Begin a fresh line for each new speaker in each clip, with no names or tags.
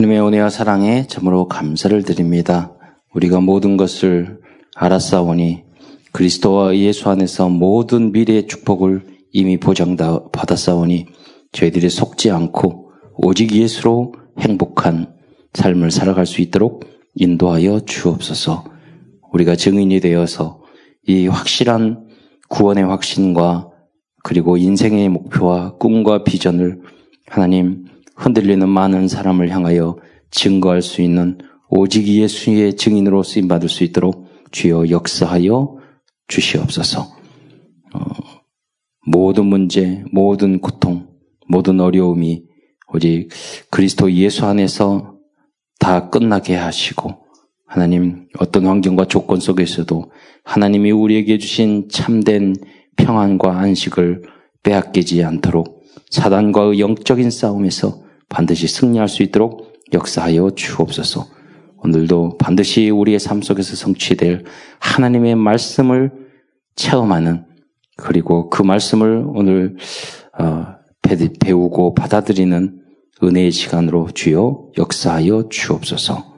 주님의 은혜와 사랑에 참으로 감사를 드립니다. 우리가 모든 것을 알았사오니 그리스도와 예수 안에서 모든 미래의 축복을 이미 보장받았사오니 저희들이 속지 않고 오직 예수로 행복한 삶을 살아갈 수 있도록 인도하여 주옵소서. 우리가 증인이 되어서 이 확실한 구원의 확신과 그리고 인생의 목표와 꿈과 비전을 하나님 흔들리는 많은 사람을 향하여 증거할 수 있는 오직 예수의 증인으로 쓰임 받을 수 있도록 주여 역사하여 주시옵소서. 어, 모든 문제, 모든 고통, 모든 어려움이 오직 그리스도 예수 안에서 다 끝나게 하시고 하나님 어떤 환경과 조건 속에서도 하나님이 우리에게 주신 참된 평안과 안식을 빼앗기지 않도록 사단과의 영적인 싸움에서 반드시 승리할 수 있도록 역사하여 주옵소서. 오늘도 반드시 우리의 삶 속에서 성취될 하나님의 말씀을 체험하는 그리고 그 말씀을 오늘 어, 배우고 받아들이는 은혜의 시간으로 주여 역사하여 주옵소서.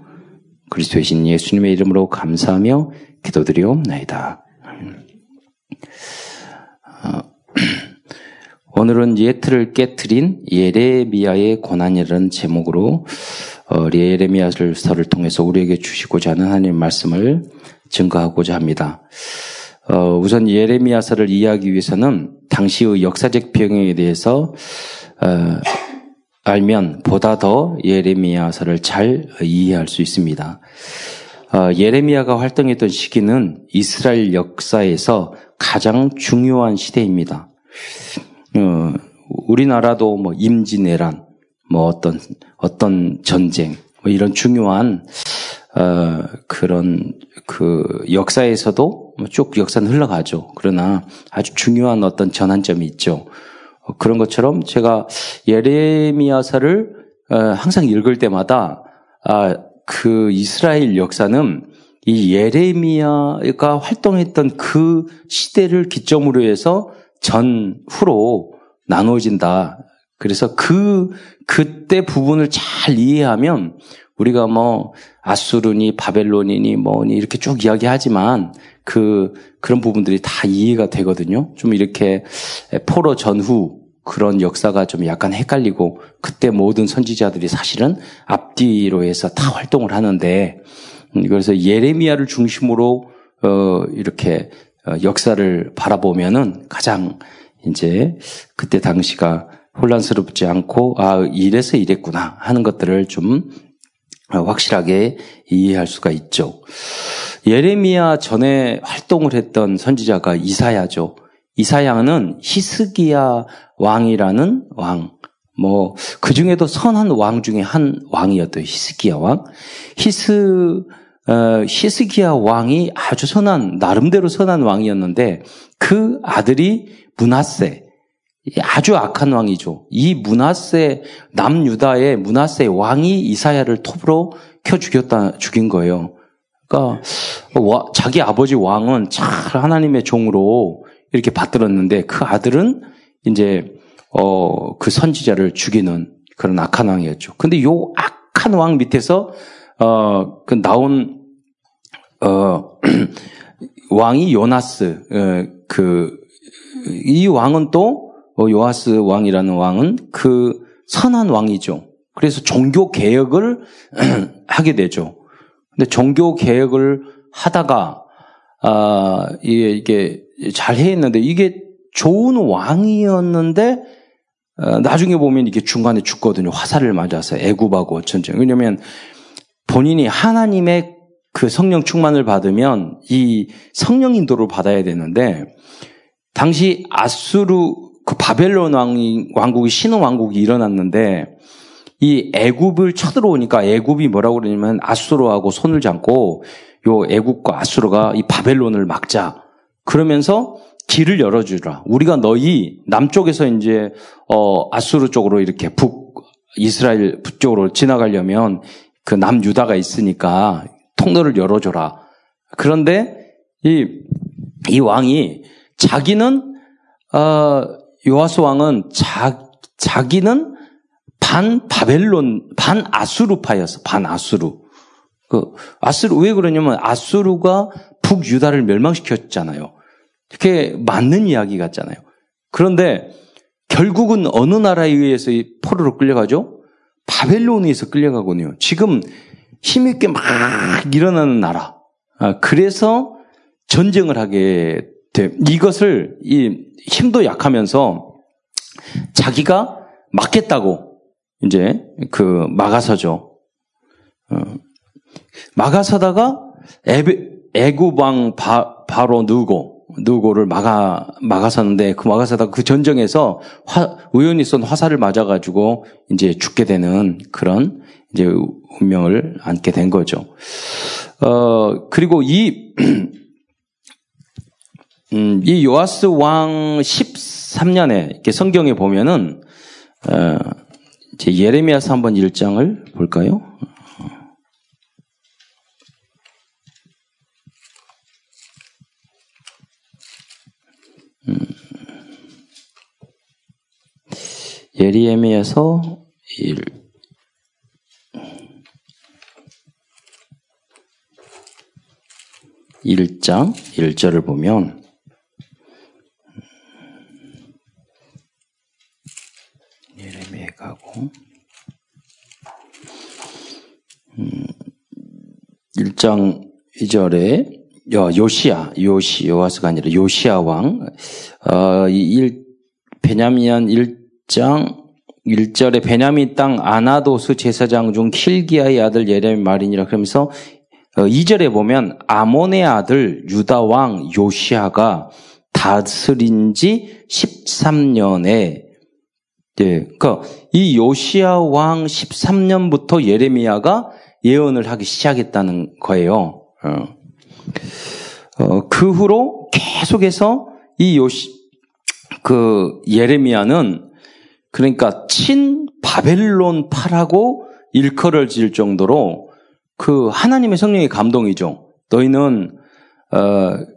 그리스도의 신 예수님의 이름으로 감사하며 기도드리옵나이다. 어, 오늘은 예틀을 깨뜨린 예레미야의 고난이라는 제목으로 어, 예레미야서를 통해서 우리에게 주시고자 하는 하나님 말씀을 증거하고자 합니다. 어, 우선 예레미야서를 이해하기 위해서는 당시의 역사적 배경에 대해서 어, 알면 보다 더 예레미야서를 잘 이해할 수 있습니다. 어, 예레미야가 활동했던 시기는 이스라엘 역사에서 가장 중요한 시대입니다. 어, 우리나라도 뭐 임진왜란, 뭐 어떤 어떤 전쟁, 뭐 이런 중요한 어, 그런 그 역사에서도 뭐쭉 역사는 흘러가죠. 그러나 아주 중요한 어떤 전환점이 있죠. 어, 그런 것처럼 제가 예레미야서를 어, 항상 읽을 때마다 아, 그 이스라엘 역사는 이 예레미야가 활동했던 그 시대를 기점으로 해서 전후로 나눠진다. 그래서 그, 그때 부분을 잘 이해하면 우리가 뭐 아수르니 바벨론이니 뭐니 이렇게 쭉 이야기하지만 그, 그런 부분들이 다 이해가 되거든요. 좀 이렇게 포로 전후 그런 역사가 좀 약간 헷갈리고 그때 모든 선지자들이 사실은 앞뒤로 해서 다 활동을 하는데 음, 그래서 예레미야를 중심으로 어 이렇게 어, 역사를 바라보면은 가장 이제 그때 당시가 혼란스럽지 않고 아 이래서 이랬구나 하는 것들을 좀 확실하게 이해할 수가 있죠. 예레미야 전에 활동을 했던 선지자가 이사야죠. 이사야는 히스기야 왕이라는 왕, 뭐, 그 중에도 선한 왕 중에 한 왕이었던 히스기야 왕. 히스, 어, 히스기야 왕이 아주 선한 나름대로 선한 왕이었는데 그 아들이 문하세 아주 악한 왕이죠. 이 문하세 남유다의 문하세 왕이 이사야를 톱으로 켜 죽였다 죽인 거예요. 그러니까 자기 아버지 왕은 잘 하나님의 종으로 이렇게 받들었는데 그 아들은 이제 어, 그 선지자를 죽이는 그런 악한 왕이었죠. 근데 요 악한 왕 밑에서 어, 그 나온, 어, 왕이 요나스, 어, 그, 이 왕은 또, 어, 요하스 왕이라는 왕은 그 선한 왕이죠. 그래서 종교 개혁을 하게 되죠. 근데 종교 개혁을 하다가, 아, 이게, 이게 잘 해했는데, 이게 좋은 왕이었는데, 어, 나중에 보면 이게 중간에 죽거든요. 화살을 맞아서 애굽하고 전쟁. 왜냐면 본인이 하나님의 그 성령 충만을 받으면 이 성령 인도를 받아야 되는데 당시 아수르 그 바벨론 왕국이 신흥 왕국이 일어났는데 이 애굽을 쳐들어오니까 애굽이 뭐라고 그러냐면 아수르하고 손을 잡고 요 애굽과 아수르가 이 바벨론을 막자 그러면서 길을 열어주라. 우리가 너희 남쪽에서 이제 어 아수르 쪽으로 이렇게 북 이스라엘 북쪽으로 지나가려면 그 남유다가 있으니까 통로를 열어줘라. 그런데 이, 이 왕이 자기는, 어, 요하스 왕은 자, 자기는 반 바벨론, 반 아수르파였어. 반 아수르. 그 아수르 왜 그러냐면 아수르가 북유다를 멸망시켰잖아요. 이렇게 맞는 이야기 같잖아요. 그런데 결국은 어느 나라에 의해서 포로로 끌려가죠? 바벨론에 서 끌려가거든요. 지금 힘있게 막 일어나는 나라. 아, 그래서 전쟁을 하게 돼. 이것을 이 힘도 약하면서 자기가 막겠다고 이제 그 막아서죠. 어, 막아서다가 애굽왕 바로 누고 누고를 막아 막아섰는데 그 막아서다 그 전쟁에서 화, 우연히 쏜 화살을 맞아가지고 이제 죽게 되는 그런 이제 운명을 안게 된 거죠. 어 그리고 이 음, 이 요아스 왕 13년에 이렇게 성경에 보면은 어, 이제 예레미야서 한번 1장을 볼까요? 예레미야서 1 1장 1절을 보면 가고 음, 1장 2절에 요시아, 요시, 요아스가 아니라 요시아 왕, 어, 일, 베냐민 1장 1절에 베냐민 땅 아나도스 제사장 중 킬기아의 아들 예레미 말이니라 그러면서 어, 2절에 보면 아몬의 아들 유다 왕 요시아가 다스린 지 13년에 예, 그러니까 이 요시아 왕 13년부터 예레미야가 예언을 하기 시작했다는 거예요. 어. 어, 그 후로 계속해서 이 요시 그 예레미야는 그러니까 친 바벨론 파라고 일컬을 지을 정도로 그 하나님의 성령의 감동이죠. 너희는 어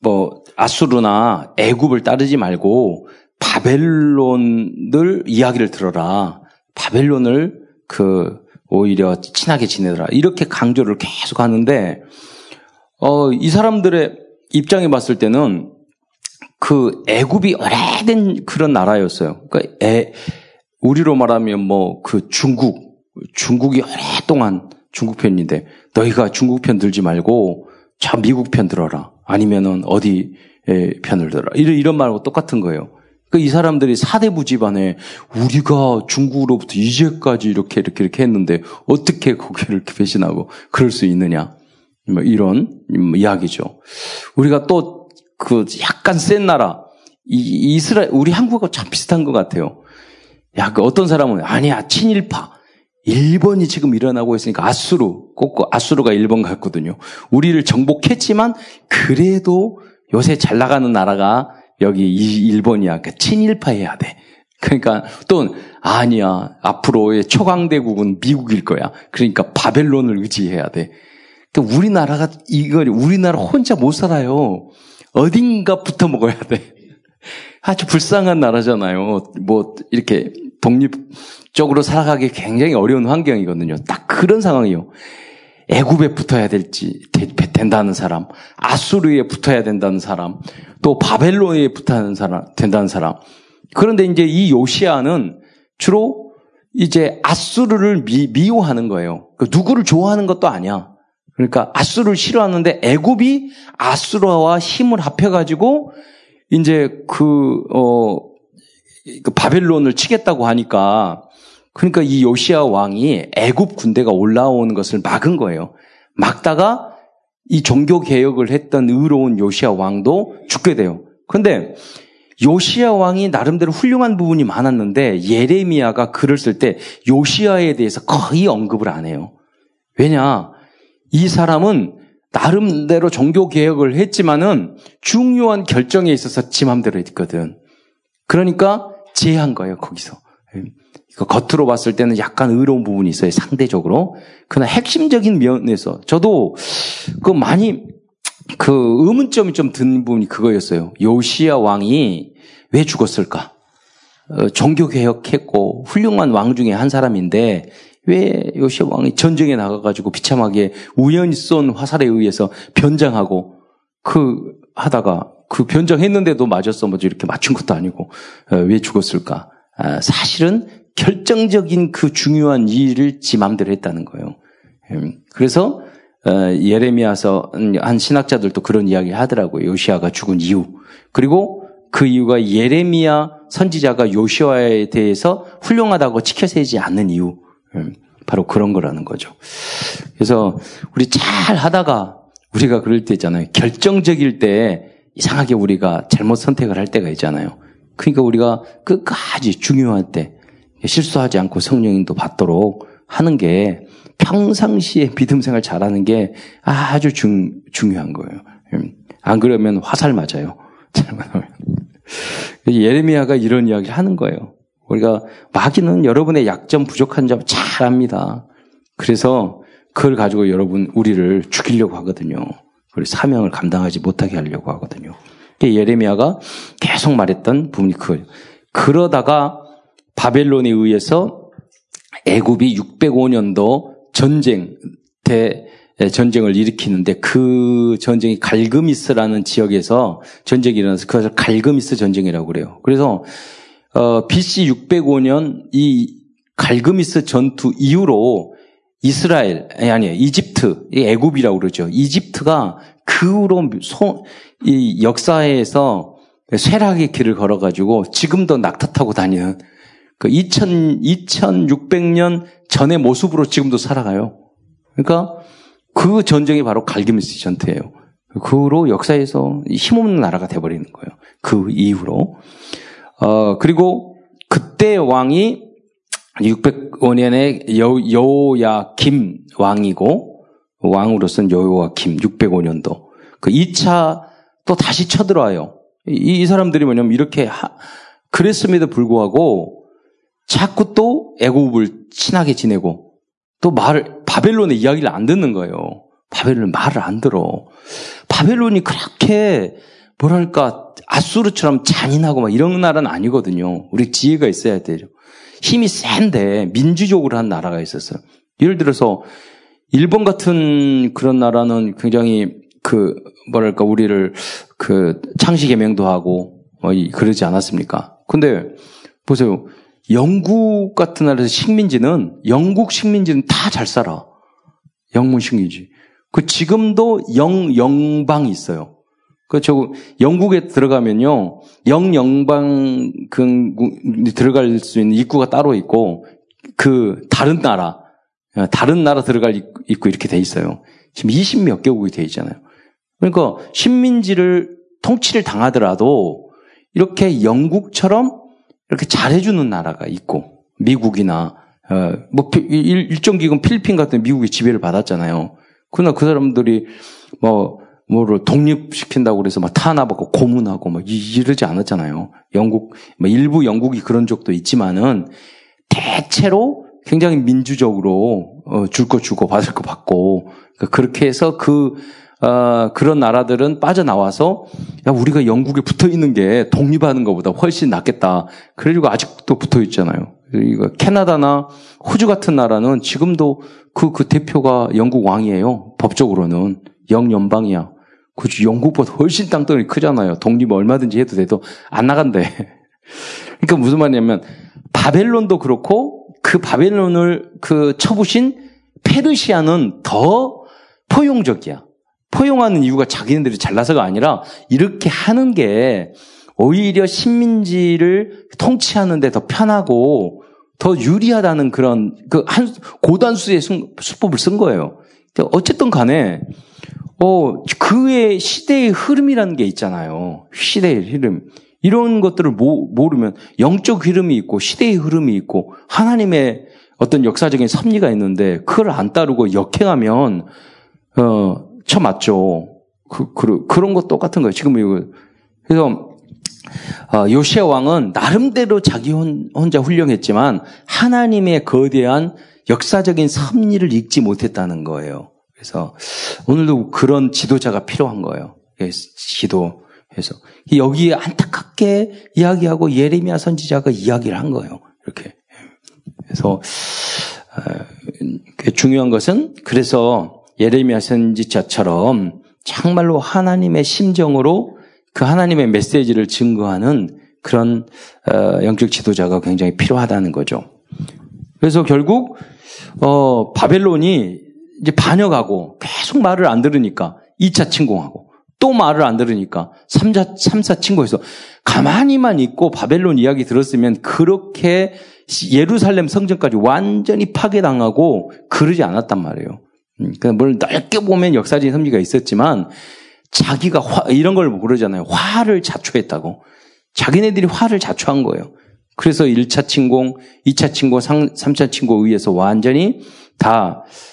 뭐 아수르나 애굽을 따르지 말고 바벨론을 이야기를 들어라. 바벨론을 그 오히려 친하게 지내더라. 이렇게 강조를 계속 하는데 어, 이 사람들의 입장에 봤을 때는 그 애굽이 오래된 그런 나라였어요. 그러니까 애, 우리로 말하면 뭐 그 중국 중국이 오랫동안 중국 편인데 너희가 중국 편 들지 말고 저 미국 편 들어라. 아니면은 어디 편을 들어라. 이런 이런 말하고 똑같은 거예요. 그이 사람들이 사대부 집안에 우리가 중국으로부터 이제까지 이렇게 이렇게 이렇게 했는데 어떻게 거기를 배신하고 그럴 수 있느냐. 뭐 이런 이야기죠. 우리가 또 그 약간 센 나라 이, 이스라엘 우리 한국하고 참 비슷한 것 같아요. 야, 그 어떤 사람은 아니야 친일파. 일본이 지금 일어나고 있으니까 아수르, 꼭 아수르가 일본 같거든요. 우리를 정복했지만 그래도 요새 잘 나가는 나라가 여기 일본이야. 그러니까 친일파 해야 돼. 그러니까 또 아니야. 앞으로의 초강대국은 미국일 거야. 그러니까 바벨론을 의지해야 돼. 그러니까 우리나라가 이걸 우리나라 혼자 못 살아요. 어딘가 붙어 먹어야 돼. 아주 불쌍한 나라잖아요. 뭐 이렇게 독립적으로 살아가기 굉장히 어려운 환경이거든요. 딱 그런 상황이에요. 애굽에 붙어야 될지 된다는 사람, 아수르에 붙어야 된다는 사람, 또 바벨론에 붙어야 사람 된다는 사람. 그런데 이제 이 요시아는 주로 이제 아수르를 미, 미워하는 거예요. 그 누구를 좋아하는 것도 아니야. 그러니까 아수르를 싫어하는데 애굽이 아수르와 힘을 합해가지고 이제 그, 어, 그 바벨론을 치겠다고 하니까 그러니까 이 요시아 왕이 애굽 군대가 올라오는 것을 막은 거예요. 막다가 이 종교 개혁을 했던 의로운 요시아 왕도 죽게 돼요. 그런데 요시아 왕이 나름대로 훌륭한 부분이 많았는데 예레미야가 글을 쓸 때 요시아에 대해서 거의 언급을 안 해요. 왜냐? 이 사람은 나름대로 종교 개혁을 했지만은 중요한 결정에 있어서 지 맘대로 했거든. 그러니까 제한 거예요, 거기서. 그 겉으로 봤을 때는 약간 의로운 부분이 있어요, 상대적으로. 그러나 핵심적인 면에서 저도 그 많이 그 의문점이 좀든 부분이 그거였어요. 요시아 왕이 왜 죽었을까? 어, 종교 개혁했고 훌륭한 왕 중에 한 사람인데 왜 요시아 왕이 전쟁에 나가가지고 비참하게 우연히 쏜 화살에 의해서 변장하고 그 하다가 그 변장했는데도 맞았어 뭐지 이렇게 맞춘 것도 아니고 어, 왜 죽었을까? 아, 사실은 결정적인 그 중요한 일을 지 맘대로 했다는 거예요. 음, 그래서 어, 예레미야서 한 신학자들도 그런 이야기 하더라고요. 요시아가 죽은 이유. 그리고 그 이유가 예레미야 선지자가 요시아에 대해서 훌륭하다고 치켜세지 않는 이유. 음, 바로 그런 거라는 거죠. 그래서 우리 잘 하다가 우리가 그럴 때 있잖아요. 결정적일 때 이상하게 우리가 잘못 선택을 할 때가 있잖아요. 그러니까 우리가 끝까지 중요할 때 실수하지 않고 성령님도 받도록 하는 게 평상시에 믿음 생활 잘하는 게 아주 중, 중요한 거예요. 음, 안 그러면 화살 맞아요. 잘못하면. 예레미야가 이런 이야기를 하는 거예요. 우리가 마귀는 여러분의 약점 부족한 점 잘 압니다. 그래서 그걸 가지고 여러분 우리를 죽이려고 하거든요. 우리 사명을 감당하지 못하게 하려고 하거든요. 예레미야가 계속 말했던 부분이 그거예요. 그러다가 바벨론에 의해서 애굽이 605년도 전쟁 대 전쟁을 일으키는데 그 전쟁이 갈그미스라는 지역에서 전쟁이 일어나서 그것을 갈그미스 전쟁이라고 그래요. 그래서 어, BC 605년 이 갈그미스 전투 이후로 이스라엘 아니 이집트 애굽이라고 그러죠. 이집트가 그 후로 소, 이 역사에서 쇠락의 길을 걸어가지고 지금도 낙타 타고 다니는 그 2000, 2600년 전의 모습으로 지금도 살아가요. 그러니까 그 전쟁이 바로 갈기미스 전투예요. 그 후로 역사에서 힘없는 나라가 돼버리는 거예요. 그 이후로. 어, 그리고 그때 왕이 605년에 여, 여호야김 왕이고 왕으로서는 여호야김 605년도. 그 2차 또 다시 쳐들어와요. 이, 이 사람들이 뭐냐면 이렇게 하, 그랬음에도 불구하고 자꾸 또 애굽을 친하게 지내고 또 말을 바벨론의 이야기를 안 듣는 거예요. 바벨론 말을 안 들어. 바벨론이 그렇게 뭐랄까 아수르처럼 잔인하고 막 이런 나라는 아니거든요. 우리 지혜가 있어야 돼요. 힘이 센데 민주적으로 한 나라가 있었어요. 예를 들어서 일본 같은 그런 나라는 굉장히 그 뭐랄까 우리를 그 창시 개명도 하고 뭐 그러지 않았습니까? 근데 보세요. 영국 같은 나라에서 식민지는 영국 식민지는 다 잘 살아. 영문 식민지. 그 지금도 영 영방이 있어요. 그 저 영국에 들어가면요 영영방 그 들어갈 수 있는 입구가 따로 있고 그 다른 나라 다른 나라 들어갈 입구 이렇게 돼 있어요. 지금 20 몇 개국이 돼 있잖아요. 그러니까 식민지를 통치를 당하더라도 이렇게 영국처럼 이렇게 잘해주는 나라가 있고 미국이나 어, 뭐 일정 기간 필리핀 같은 미국의 지배를 받았잖아요. 그러나 그 사람들이 뭐 뭐를 독립시킨다고 그래서 막 탄압하고 고문하고 막 이러지 않았잖아요. 영국 뭐 일부 영국이 그런 적도 있지만은 대체로 굉장히 민주적으로 어, 줄 거 주고 받을 거 받고 그러니까 그렇게 해서 그 어, 그런 나라들은 빠져나와서 야 우리가 영국에 붙어 있는 게 독립하는 것보다 훨씬 낫겠다. 그래가지고 아직도 붙어 있잖아요. 이거 캐나다나 호주 같은 나라는 지금도 그, 그 대표가 영국 왕이에요. 법적으로는 영연방이야. 그치 영국보다 훨씬 땅덩이 크잖아요. 독립 얼마든지 해도 돼도 안 나간대. 그러니까 무슨 말이냐면 바벨론도 그렇고 그 바벨론을 그 쳐부신 페르시아는 더 포용적이야. 포용하는 이유가 자기네들이 잘나서가 아니라 이렇게 하는 게 오히려 식민지를 통치하는데 더 편하고 더 유리하다는 그런 그 한 고단수의 수법을 쓴 거예요. 어쨌든 간에 어 그의 시대의 흐름이라는 게 있잖아요. 시대의 흐름. 이런 것들을 모르면 영적 흐름이 있고 시대의 흐름이 있고 하나님의 어떤 역사적인 섭리가 있는데 그걸 안 따르고 역행하면 어 쳐맞죠. 그, 그, 그런 것 똑같은 거예요. 지금 이거. 그래서, 어, 요시아 왕은 나름대로 자기 혼자 훌륭했지만 하나님의 거대한 역사적인 섭리를 읽지 못했다는 거예요. 그래서 오늘도 그런 지도자가 필요한 거예요. 예, 지도. 그래서 여기에 안타깝게 이야기하고 예레미야 선지자가 이야기를 한 거예요. 이렇게. 그래서 어, 중요한 것은 그래서 예레미야 선지자처럼 정말로 하나님의 심정으로 그 하나님의 메시지를 증거하는 그런 어, 영적 지도자가 굉장히 필요하다는 거죠. 그래서 결국 어, 바벨론이 이제 반역하고 계속 말을 안 들으니까 2차 침공하고 또 말을 안 들으니까 3차, 3차 침공해서 가만히만 있고 바벨론 이야기 들었으면 그렇게 예루살렘 성전까지 완전히 파괴당하고 그러지 않았단 말이에요. 음, 그러니까 뭘 넓게 보면 역사적인 섭리가 있었지만 자기가 화, 이런 걸 그러잖아요. 화를 자초했다고. 자기네들이 화를 자초한 거예요. 그래서 1차 침공, 2차 침공, 3, 차 침공에 의해서 완전히 다 에,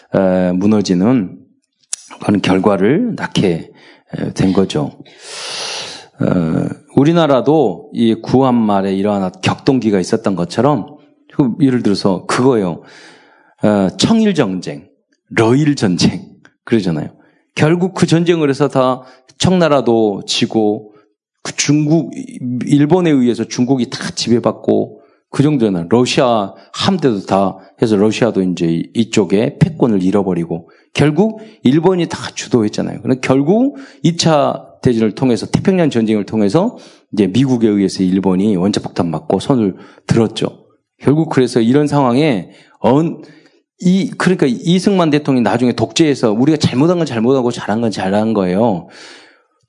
무너지는 그런 결과를 낳게 된 거죠. 어, 우리나라도 이 구한 말에 이러한 격동기가 있었던 것처럼 그 예를 들어서 그거예요. 어, 청일 전쟁, 러일 전쟁 그러잖아요. 결국 그 전쟁을 해서 다 청나라도 지고 그 중국 일본에 의해서 중국이 다 지배받고 그 정도는 러시아 함대도 다 해서 러시아도 이제 이쪽에 패권을 잃어버리고 결국 일본이 다 주도했잖아요. 그런데 결국 2차 대전을 통해서 태평양 전쟁을 통해서 이제 미국에 의해서 일본이 원자폭탄 맞고 손을 들었죠. 결국 그래서 이런 상황에 언, 이, 그러니까 이승만 대통령이 나중에 독재해서 우리가 잘못한 건 잘못하고 잘한 건 잘한 거예요.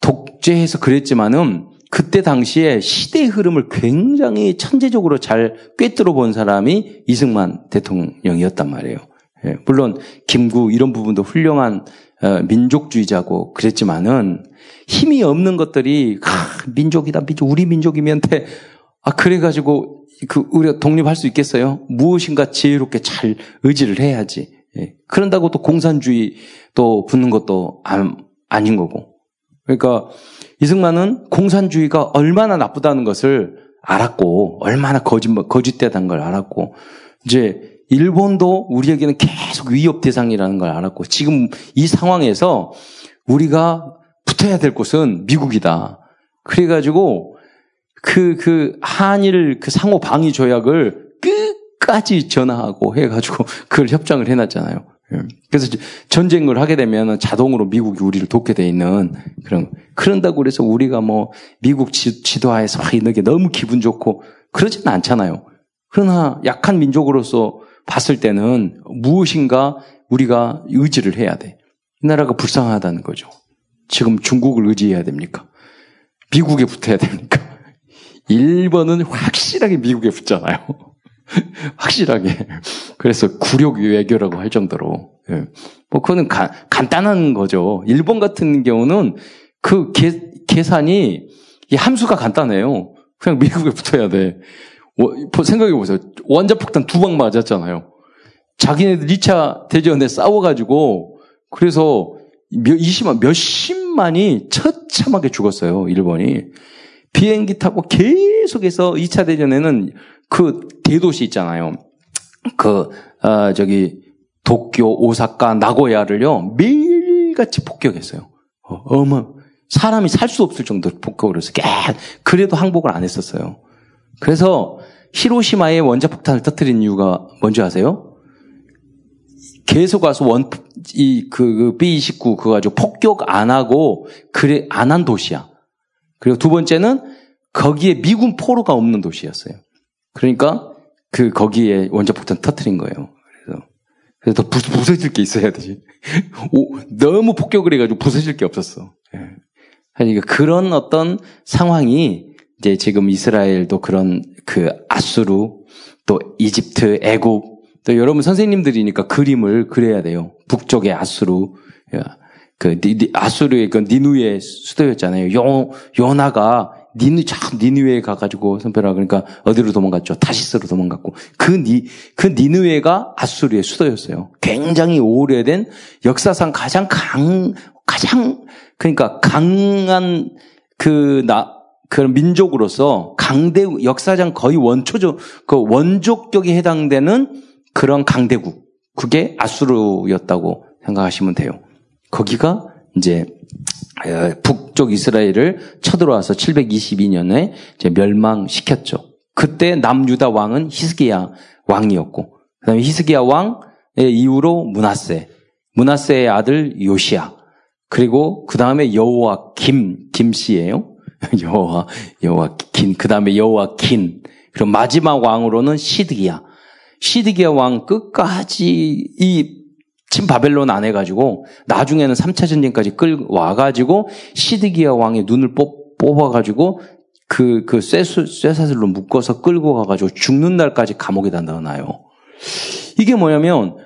독재해서 그랬지만은 그때 당시에 시대의 흐름을 굉장히 천재적으로 잘 꿰뚫어 본 사람이 이승만 대통령이었단 말이에요. 예, 물론 김구 이런 부분도 훌륭한 어, 민족주의자고 그랬지만은 힘이 없는 것들이 아, 민족이다 민족 우리 민족이면 돼. 아 그래 가지고 그 우리가 독립할 수 있겠어요? 무엇인가 지혜롭게 잘 의지를 해야지. 예. 그런다고 또 공산주의 또 붙는 것도 안, 아닌 거고. 그러니까 이승만은 공산주의가 얼마나 나쁘다는 것을 알았고, 얼마나 거짓, 거짓되다는 걸 알았고, 이제 일본도 우리에게는 계속 위협 대상이라는 걸 알았고, 지금 이 상황에서 우리가 붙어야 될 곳은 미국이다. 그래가지고, 그, 그, 한일 그 상호 방위 조약을 끝까지 전화하고 해가지고 그걸 협정을 해놨잖아요. 예. 그래서 전쟁을 하게 되면 자동으로 미국이 우리를 돕게 돼 있는 그런 그런다고 그래서 우리가 뭐 미국 지, 도하에서 막 이런 게 너무 기분 좋고 그러지는 않잖아요. 그러나 약한 민족으로서 봤을 때는 무엇인가 우리가 의지를 해야 돼. 이 나라가 불쌍하다는 거죠. 지금 중국을 의지해야 됩니까? 미국에 붙어야 됩니까? 일본은 확실하게 미국에 붙잖아요. 확실하게. 그래서 구력 외교라고 할 정도로. 예. 뭐, 그거는 가, 간단한 거죠. 일본 같은 경우는 그 계, 계산이, 이 함수가 간단해요. 그냥 미국에 붙어야 돼. 생각해보세요. 원자폭탄 두 방 맞았잖아요. 자기네들 2차 대전에 싸워가지고, 그래서 몇, 20만, 몇십만이 처참하게 죽었어요, 일본이. 비행기 타고 계속해서 2차 대전에는 그 대도시 있잖아요. 그, 어, 저기, 도쿄, 오사카, 나고야를요, 매일같이 폭격했어요. 어, 어머, 사람이 살 수 없을 정도로 폭격을 했어요. 깨 그래도 항복을 안 했었어요. 그래서 히로시마에 원자폭탄을 터뜨린 이유가 뭔지 아세요? 계속 와서 원, 이, 그, 그 B29 그거 가지고 폭격 안 하고, 그래, 안 한 도시야. 그리고 두 번째는 거기에 미군 포로가 없는 도시였어요. 그러니까 그 거기에 원자 폭탄 터트린 거예요. 그래서 그래서 더 부, 부서질 게 있어야 되지. 오, 너무 폭격을 해가지고 부서질 게 없었어. 예. 그러니까 그런 어떤 상황이 이제 지금 이스라엘도 그런 그 아수르 또 이집트 애국 또 여러분 선생님들이니까 그림을 그려야 돼요. 북쪽의 아수르 그 아수르의 그 니누의 수도였잖아요. 요 요나가 니누 참 니누에 가가지고 선별하 그러니까 어디로 도망갔죠? 다시스로 도망갔고 그니그 니누에가 아수르의 수도였어요. 굉장히 오래된 역사상 가장 강 가장 그러니까 강한 그나 그런 민족으로서 강대 역사상 거의 원초적 그 원족격에 해당되는 그런 강대국 그게 아수르였다고 생각하시면 돼요. 거기가 이제 북쪽 이스라엘을 쳐들어와서 722년에 멸망시켰죠. 그때 남유다 왕은 히스기야 왕이었고, 그 다음에 히스기야 왕의 이후로 문하세, 문하세의 아들 요시야, 그리고 그 다음에 여호와 김, 김씨예요. 여호와, 여호와 긴, 그 다음에 여호와 긴, 그리고 마지막 왕으로는 시드기야. 시드기야 왕 끝까지 이 친 바벨론 안 해가지고 나중에는 3차 전쟁까지 끌 와가지고 시드기야 왕의 눈을 뽑, 뽑아가지고 그, 그 쇠수, 쇠사슬로 묶어서 끌고 가가지고 죽는 날까지 감옥에다 넣어놔요. 이게 뭐냐면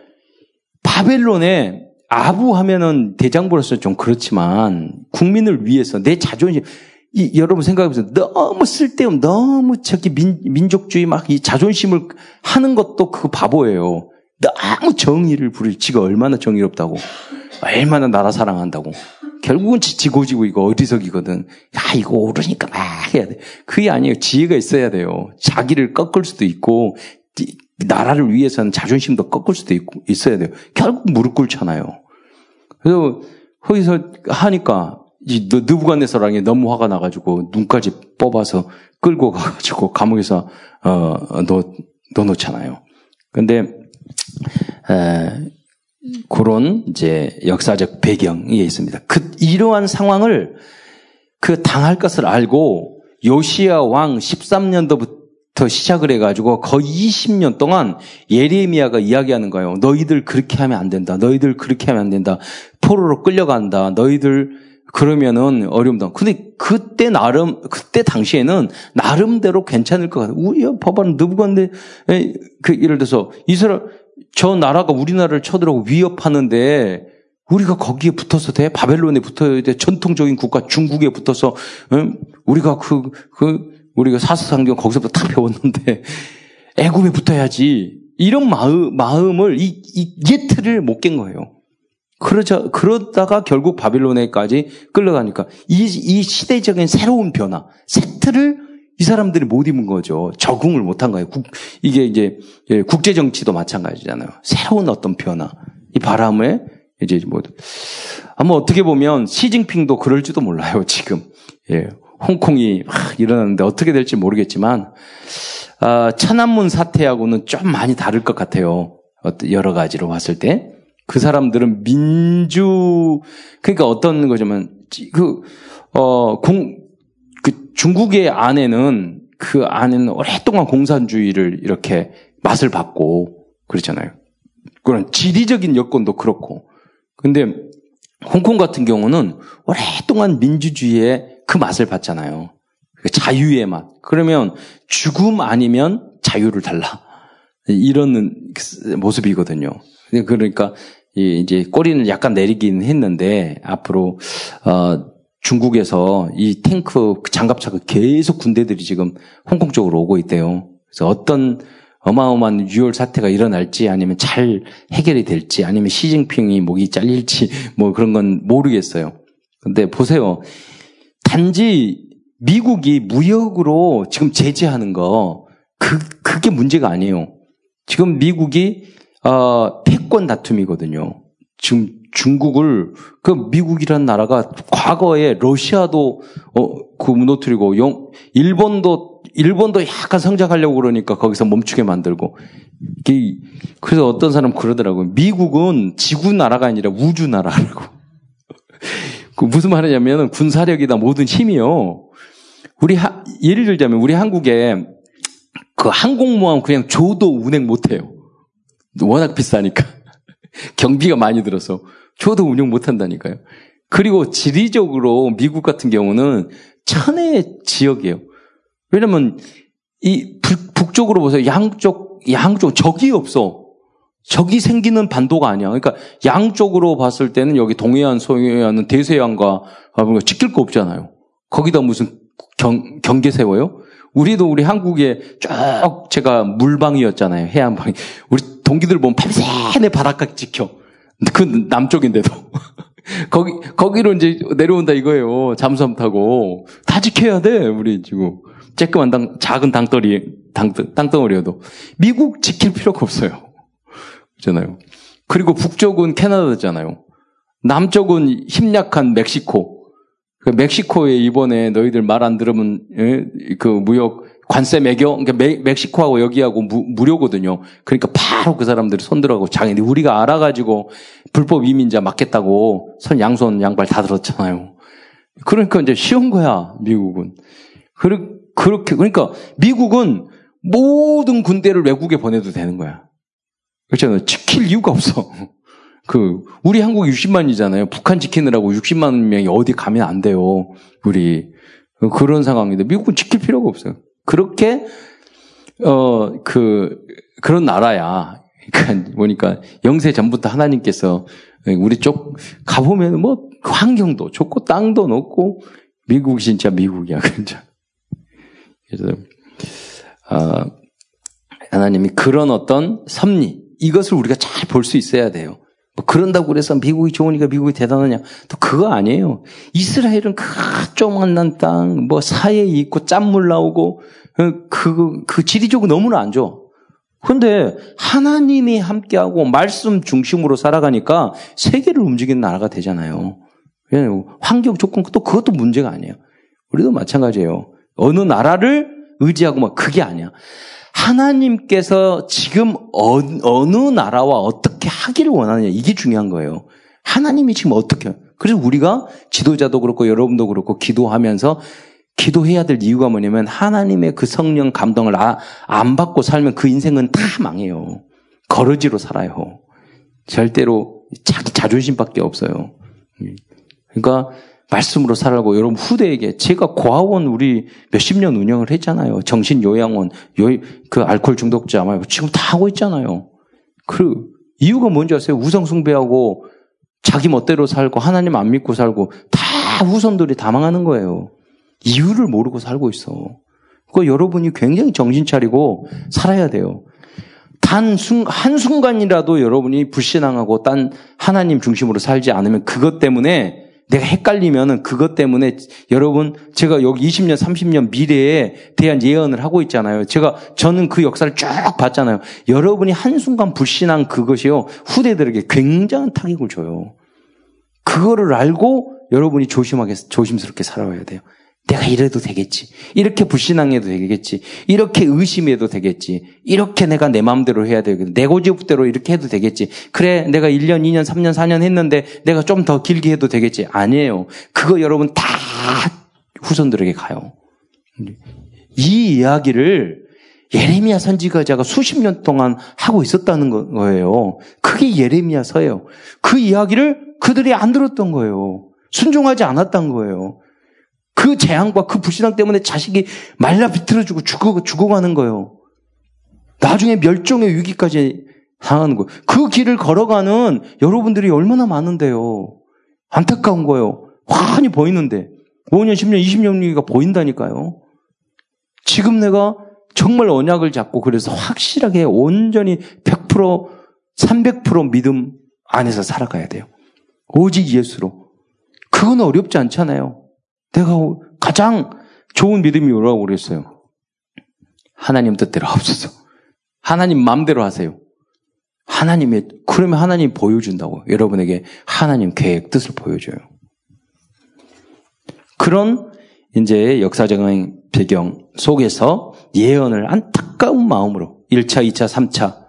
바벨론에 아부 하면은 대장부로서 좀 그렇지만 국민을 위해서 내 자존심 이, 여러분 생각해보세요. 너무 쓸데없, 너무 저기 민, 민족주의 막 이 자존심을 하는 것도 그 바보예요. 너무 정의를 부릴 지가 얼마나 정의롭다고. 얼마나 나라 사랑한다고. 결국은 지고지고 이거 어리석이거든. 야, 이거 오르니까 막 해야 돼. 그게 아니에요. 지혜가 있어야 돼요. 자기를 꺾을 수도 있고, 나라를 위해서는 자존심도 꺾을 수도 있고, 있어야 돼요. 결국 무릎 꿇잖아요. 그래서 거기서 하니까 이 느부갓네살랑이 너무 화가 나가지고 눈까지 뽑아서 끌고 가가지고 감옥에서 어, 넣, 넣어놓잖아요. 근데 에, 그런 이제 역사적 배경이 있습니다. 그 이러한 상황을 그 당할 것을 알고 요시야 왕 13년도부터 시작을 해가지고 거의 20년 동안 예레미야가 이야기하는 거예요. 너희들 그렇게 하면 안 된다. 너희들 그렇게 하면 안 된다. 포로로 끌려간다. 너희들 그러면은 어려움다. 근데 그때 나름 그때 당시에는 나름대로 괜찮을 것 같아요. 우리 봐봐 느부갓네 그 예를 들어서 이스라엘 저 나라가 우리나라를 쳐들어오고 위협하는데 우리가 거기에 붙어서 돼 바벨론에 붙어야 돼 전통적인 국가 중국에 붙어서 응? 우리가 그 그 우리가 사사상경 거기서부터 다 배웠는데 애굽에 붙어야지 이런 마음 마음을 이, 이 예트를 못 깬 거예요. 그러자, 그러다가 결국 바빌론에까지 끌려가니까 이, 이 시대적인 새로운 변화, 세트를 이 사람들이 못 입은 거죠. 적응을 못 한 거예요. 국, 이게 이제 예, 국제 정치도 마찬가지잖아요. 새로운 어떤 변화. 이 바람에 이제 뭐 아마 어떻게 보면 시진핑도 그럴지도 몰라요. 지금 예, 홍콩이 막 일어나는데 어떻게 될지 모르겠지만 아, 천안문 사태하고는 좀 많이 다를 것 같아요. 여러 가지로 봤을 때. 그 사람들은 민주, 그러니까 어떤 거냐면, 그, 어, 공, 그 중국의 안에는 그 안에는 오랫동안 공산주의를 이렇게 맛을 봤고, 그렇잖아요. 그런 지리적인 여건도 그렇고. 근데 홍콩 같은 경우는 오랫동안 민주주의의 그 맛을 봤잖아요. 그 자유의 맛. 그러면 죽음 아니면 자유를 달라. 이런 모습이거든요. 그러니까 이제 꼬리는 약간 내리긴 했는데 앞으로 어 중국에서 이 탱크 장갑차가 계속 군대들이 지금 홍콩 쪽으로 오고 있대요. 그래서 어떤 어마어마한 유혈 사태가 일어날지 아니면 잘 해결이 될지 아니면 시진핑이 목이 잘릴지 뭐 그런 건 모르겠어요. 근데 보세요. 단지 미국이 무역으로 지금 제재하는 거 그, 그게 문제가 아니에요. 지금 미국이 어, 패권 다툼이거든요. 지금 중국을 그 미국이란 나라가 과거에 러시아도 어, 그 무너뜨리고 영, 일본도 일본도 약간 성장하려고 그러니까 거기서 멈추게 만들고 그래서 어떤 사람 그러더라고요. 미국은 지구 나라가 아니라 우주 나라라고. 그 무슨 말이냐면 군사력이다 모든 힘이요. 우리 하, 예를 들자면 우리 한국에 그 항공모함 그냥 줘도 운행 못해요. 워낙 비싸니까. 경비가 많이 들어서. 줘도 운영 못 한다니까요. 그리고 지리적으로 미국 같은 경우는 천의 지역이에요. 왜냐면 이 북, 쪽으로 보세요. 양쪽, 양쪽 적이 없어. 적이 생기는 반도가 아니야. 그러니까 양쪽으로 봤을 때는 여기 동해안, 서해안은 대서양과 지킬 거 없잖아요. 거기다 무슨 경, 경계 세워요? 우리도 우리 한국에 쭉 제가 물방이었잖아요. 해안방이. 우리 동기들 보면 밤새내 바닷가 지켜. 그 남쪽인데도. 거기, 거기로 이제 내려온다 이거예요. 잠수함 타고. 다 지켜야 돼, 우리 지금. 쬐끄만 당, 작은 땅덩어리, 당, 땅덩어리여도. 미국 지킬 필요가 없어요. 그렇잖아요. 그리고 북쪽은 캐나다잖아요. 남쪽은 힘약한 멕시코. 그 멕시코에 이번에 너희들 말 안 들으면 예? 그 무역 관세 매겨 그러니까 멕시코하고 여기하고 무, 무료거든요. 그러니까 바로 그 사람들이 손들어가고 장인데 우리가 알아가지고 불법 이민자 맞겠다고 선 양손 양발 다 들었잖아요. 그러니까 이제 쉬운 거야 미국은. 그렇게 그러니까 미국은 모든 군대를 외국에 보내도 되는 거야. 그렇잖아요. 지킬 이유가 없어. 그 우리 한국 60만이잖아요. 북한 지키느라고 60만 명이 어디 가면 안 돼요. 우리 그런 상황인데 미국은 지킬 필요가 없어요. 그렇게 어 그 그런 나라야. 그러니까 보니까 영세 전부터 하나님께서 우리 쪽 가보면 뭐 환경도 좋고 땅도 높고 미국 진짜 미국이야 진짜. 그래서 어, 하나님이 그런 어떤 섭리 이것을 우리가 잘 볼 수 있어야 돼요. 뭐 그런다고 그래서 미국이 좋으니까 미국이 대단하냐? 또 그거 아니에요. 이스라엘은 그 조만난 땅, 뭐 사해에 있고 짠물 나오고 그, 그, 그 지리적으로 너무나 안 좋아. 근데 하나님이 함께하고 말씀 중심으로 살아가니까 세계를 움직이는 나라가 되잖아요. 환경 조건 또 그것도 문제가 아니에요. 우리도 마찬가지예요. 어느 나라를 의지하고 막 그게 아니야. 하나님께서 지금 어, 느 나라와 어떻게 하기를 원하느냐 이게 중요한 거예요. 하나님이 지금 어떻게 그래서 우리가 지도자도 그렇고 여러분도 그렇고 기도하면서 기도해야 될 이유가 뭐냐면 하나님의 그 성령 감동을 아, 안 받고 살면 그 인생은 다 망해요. 거러지로 살아요. 절대로 자기 자존심밖에 없어요. 그러니까 말씀으로 살아가고 여러분 후대에게 제가 고아원 우리 몇십 년 운영을 했잖아요. 정신 요양원, 요, 그 알코올 중독자 말고 지금 다 하고 있잖아요. 그 이유가 뭔지 아세요? 우상 숭배하고 자기 멋대로 살고 하나님 안 믿고 살고 다 후손들이 다 망하는 거예요. 이유를 모르고 살고 있어. 그 여러분이 굉장히 정신 차리고 살아야 돼요. 단 순, 한순간이라도 여러분이 불신앙하고 딴 하나님 중심으로 살지 않으면 그것 때문에 내가 헷갈리면은 그것 때문에 여러분 제가 여기 20년, 30년 미래에 대한 예언을 하고 있잖아요. 제가 저는 그 역사를 쭉 봤잖아요. 여러분이 한순간 불신한 그것이요. 후대들에게 굉장한 타격을 줘요. 그거를 알고 여러분이 조심하게 조심스럽게 살아와야 돼요. 내가 이래도 되겠지. 이렇게 불신앙해도 되겠지. 이렇게 의심해도 되겠지. 이렇게 내가 내 마음대로 해야 되겠지. 내 고집대로 이렇게 해도 되겠지. 그래, 내가 1년, 2년, 3년, 4년 했는데 내가 좀 더 길게 해도 되겠지. 아니에요. 그거 여러분 다 후손들에게 가요. 이 이야기를 예레미야 선지가자가 수십 년 동안 하고 있었다는 거예요. 그게 예레미야서예요. 그 이야기를 그들이 안 들었던 거예요. 순종하지 않았던 거예요. 그 재앙과 그 불신앙 때문에 자식이 말라 비틀어지고 죽어, 죽어가는 거예요. 나중에 멸종의 위기까지 당하는 거예요. 그 길을 걸어가는 여러분들이 얼마나 많은데요. 안타까운 거예요. 환히 보이는데. 5년, 10년, 20년 위기가 보인다니까요. 지금 내가 정말 언약을 잡고 그래서 확실하게 온전히 100%, 300% 믿음 안에서 살아가야 돼요. 오직 예수로. 그건 어렵지 않잖아요. 내가 가장 좋은 믿음이 뭐라고 그랬어요? 하나님 뜻대로 없어서 하나님 마음대로 하세요. 하나님의, 그러면 하나님 보여준다고. 여러분에게 하나님 계획, 뜻을 보여줘요. 그런 이제 역사적인 배경 속에서 예언을 안타까운 마음으로 1차, 2차, 3차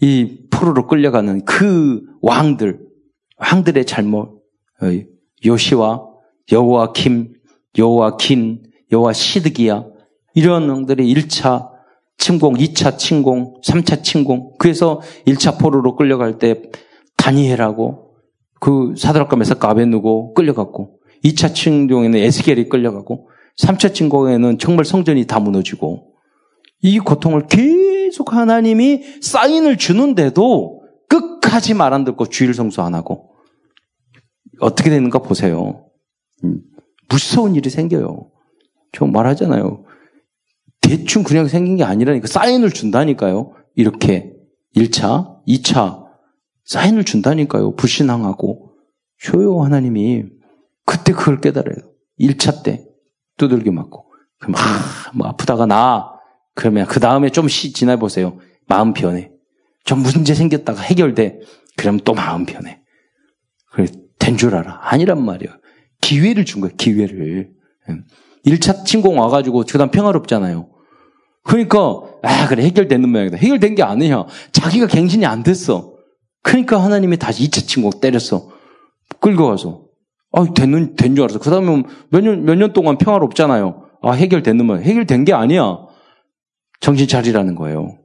이 포로로 끌려가는 그 왕들, 왕들의 잘못, 요시와 여호와 킴, 여호와 킨, 여호와 시드기야 이런 놈들이 1차 침공, 2차 침공, 3차 침공. 그래서 1차 포로로 끌려갈 때 다니엘하고 그 메사카 아벤누고 끌려갔고 2차 침공에는 에스겔이 끌려가고 3차 침공에는 정말 성전이 다 무너지고 이 고통을 계속 하나님이 사인을 주는데도 끝까지 말 안 듣고 주일 성수 안 하고 어떻게 되는가 보세요. 음. 무서운 일이 생겨요. 저 말하잖아요. 대충 그냥 생긴 게 아니라니까 사인을 준다니까요. 이렇게 1차, 2차 사인을 준다니까요. 불신앙하고 쇼요 하나님이 그때 그걸 깨달아요. 1차 때 두들겨 맞고 그럼 아, 뭐 아프다가 나 그러면 그 다음에 좀 시, 지나 보세요. 마음 변해. 좀 문제 생겼다가 해결돼. 그럼 또 마음 변해. 그래 된 줄 알아. 아니란 말이야. 기회를 준 거예요, 기회를. 1차 침공 와가지고 그 다음 평화롭잖아요. 그러니까, 아, 그래, 해결되는 모양이다. 해결된 게 아니야. 자기가 갱신이 안 됐어. 그러니까 하나님이 다시 2차 침공 때렸어. 끌고 가서. 아, 됐는, 된 줄 알았어. 그 다음에 몇 년, 몇 년 동안 평화롭잖아요. 아, 해결됐는 모양. 해결된 게 아니야. 정신 차리라는 거예요.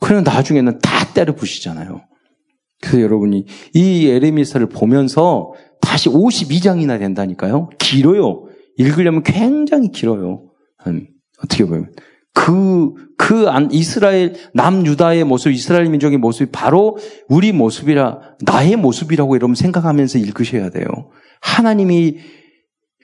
그러면 나중에는 다 때려 부시잖아요. 그래서 여러분이 이 에레미사를 보면서 다시 52장이나 된다니까요. 길어요. 읽으려면 굉장히 길어요. 어떻게 보면. 그, 그 안, 이스라엘, 남유다의 모습, 이스라엘 민족의 모습이 바로 우리 모습이라, 나의 모습이라고 여러분 생각하면서 읽으셔야 돼요. 하나님이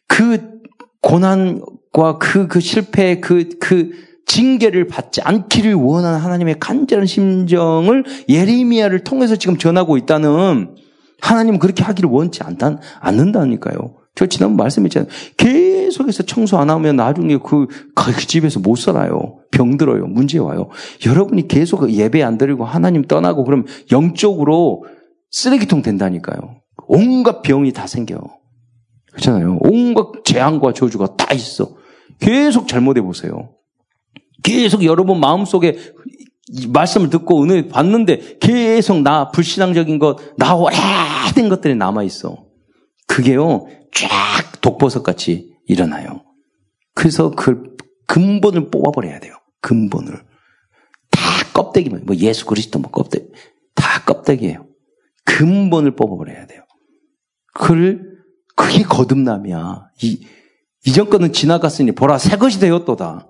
그 고난과 그, 그 실패, 그, 그 징계를 받지 않기를 원하는 하나님의 간절한 심정을 예레미야를 통해서 지금 전하고 있다는 하나님은 그렇게 하기를 원치 않다, 않는다니까요. 저 지난번 말씀했잖아요. 계속해서 청소 안 하면 나중에 그, 그 집에서 못 살아요. 병들어요. 문제 와요. 여러분이 계속 예배 안 드리고 하나님 떠나고 그럼 영적으로 쓰레기통 된다니까요. 온갖 병이 다 생겨. 그렇잖아요. 온갖 재앙과 저주가 다 있어. 계속 잘못해 보세요. 계속 여러분 마음속에 말씀을 듣고 은혜 받는데 계속 나 불신앙적인 것, 나 오래된 것들이 남아 있어. 그게요, 쫙 독버섯 같이 일어나요. 그래서 그 근본을 뽑아버려야 돼요. 근본을. 다 껍데기만, 뭐 예수 그리스도 뭐 껍데기, 다 껍데기예요. 근본을 뽑아버려야 돼요. 그걸, 그게 거듭남이야. 이, 이전 거는 지나갔으니 보라, 새 것이 되었도다.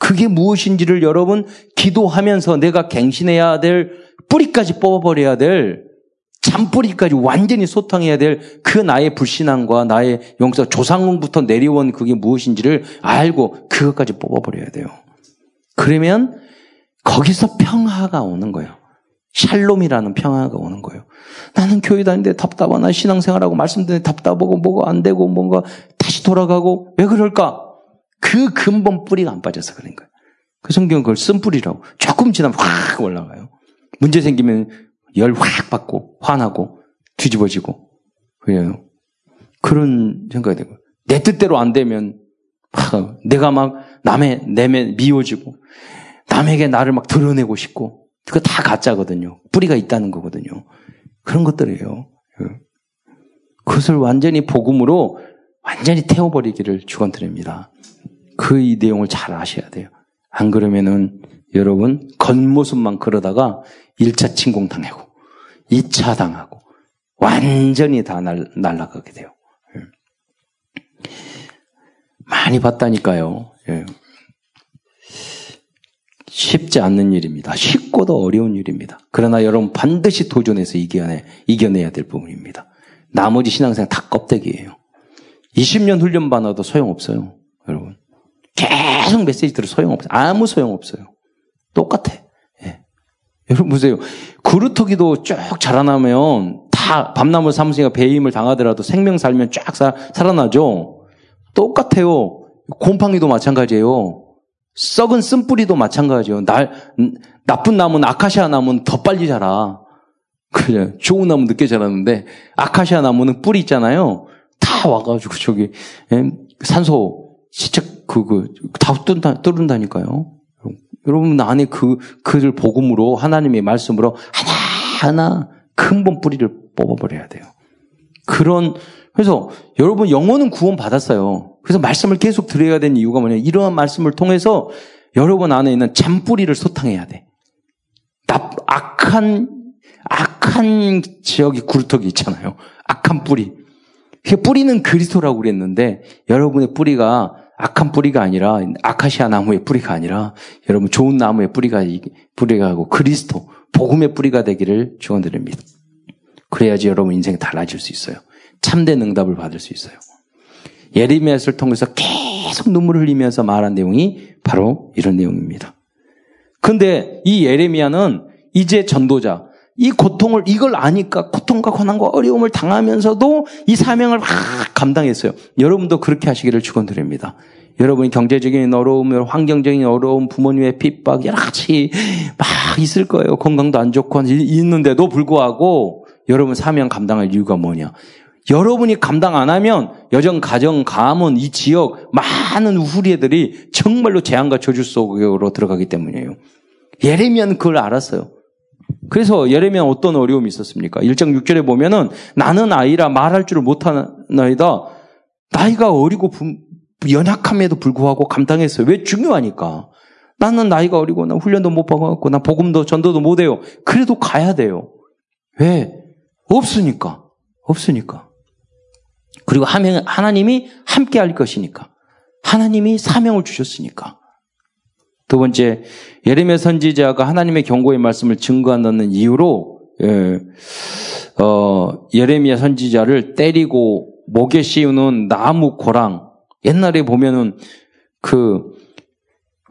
그게 무엇인지를 여러분 기도하면서 내가 갱신해야 될 뿌리까지 뽑아버려야 될 참뿌리까지 완전히 소탕해야 될 그 나의 불신앙과 나의 용서, 조상부터 내려온 그게 무엇인지를 알고 그것까지 뽑아버려야 돼요. 그러면 거기서 평화가 오는 거예요. 샬롬이라는 평화가 오는 거예요. 나는 교회 다니는데 답답하나 신앙생활하고 말씀드리는데 답답하고 뭐가 안 되고 뭔가 다시 돌아가고 왜 그럴까? 그 근본 뿌리가 안 빠져서 그런 거예요. 그 성경은 그걸 쓴 뿌리라고. 조금 지나면 확 올라가요. 문제 생기면 열 확 받고, 화나고, 뒤집어지고. 그래요. 그런 생각이 되고. 내 뜻대로 안 되면, 막 내가 막 남의, 내면 미워지고, 남에게 나를 막 드러내고 싶고, 그거 다 가짜거든요. 뿌리가 있다는 거거든요. 그런 것들이에요. 그것을 완전히 복음으로 완전히 태워버리기를 축원드립니다. 그 이 내용을 잘 아셔야 돼요. 안 그러면은 여러분 겉모습만 그러다가 1차 침공 당하고 2차 당하고 완전히 다 날, 날아가게 돼요. 예. 많이 봤다니까요. 예. 쉽지 않는 일입니다. 쉽고도 어려운 일입니다. 그러나 여러분 반드시 도전해서 이겨내, 이겨내야 될 부분입니다. 나머지 신앙생활 다 껍데기예요. 20년 훈련 받아도 소용없어요. 계속 메시지 들어 소용없어요. 아무 소용없어요. 똑같아. 예. 여러분 보세요. 그루터기도 쭉 자라나면 다 밤나무 사무실가 배임을 당하더라도 생명 살면 쫙 사, 살아나죠. 똑같아요. 곰팡이도 마찬가지예요. 썩은 쓴뿌리도 마찬가지예요. 날, 나쁜 나무는 아카시아 나무는 더 빨리 자라. 그래 좋은 나무 늦게 자라는데 아카시아 나무는 뿌리 있잖아요. 다 와가지고 저기 예? 산소 시책 그, 그, 다 뚫는다, 뚫는다니까요. 여러분 안에 그, 그들 복음으로 하나님의 말씀으로 하나하나 근본 뿌리를 뽑아버려야 돼요. 그런, 그래서 여러분 영혼은 구원 받았어요. 그래서 말씀을 계속 드려야 되는 이유가 뭐냐. 이러한 말씀을 통해서 여러분 안에 있는 잔뿌리를 소탕해야 돼. 납, 악한, 악한 지역이 구루터기 있잖아요. 악한 뿌리. 그 뿌리는 그리스도라고 그랬는데 여러분의 뿌리가 악한 뿌리가 아니라 아카시아 나무의 뿌리가 아니라 여러분 좋은 나무의 뿌리가 뿌리가 하고 그리스도 복음의 뿌리가 되기를 축원드립니다. 그래야지 여러분 인생 달라질 수 있어요. 참된 응답을 받을 수 있어요. 예리미야를 통해서 계속 눈물을 흘리면서 말한 내용이 바로 이런 내용입니다. 근데 이 예레미야는 이제 전도자, 이 고통을 이걸 아니까 고통과 고난과 어려움을 당하면서도 이 사명을 막 감당했어요. 여러분도 그렇게 하시기를 축원드립니다. 여러분이 경제적인 어려움, 환경적인 어려움, 부모님의 핍박 여러 가지 막 있을 거예요. 건강도 안 좋고 있는데도 불구하고 여러분 사명 감당할 이유가 뭐냐? 여러분이 감당 안 하면 여정, 가정, 가문, 이 지역 많은 우리 애들이 정말로 재앙과 저주 속으로 들어가기 때문이에요. 예레미야는 그걸 알았어요. 그래서 예레미야 어떤 어려움이 있었습니까? 1장 6절에 보면은 나는 아이라 말할 줄을 못하나이다. 나이가 어리고 연약함에도 불구하고 감당했어요. 왜 중요하니까. 나는 나이가 어리고 나 훈련도 못 받아갖고 나 복음도 전도도 못 해요. 그래도 가야 돼요. 왜? 없으니까. 없으니까. 그리고 하나님이 함께 할 것이니까. 하나님이 사명을 주셨으니까. 두 번째, 예레미야 선지자가 하나님의 경고의 말씀을 증거한다는 이유로 예, 어, 예레미야 선지자를 때리고 목에 씌우는 나무 고랑 옛날에 보면은 그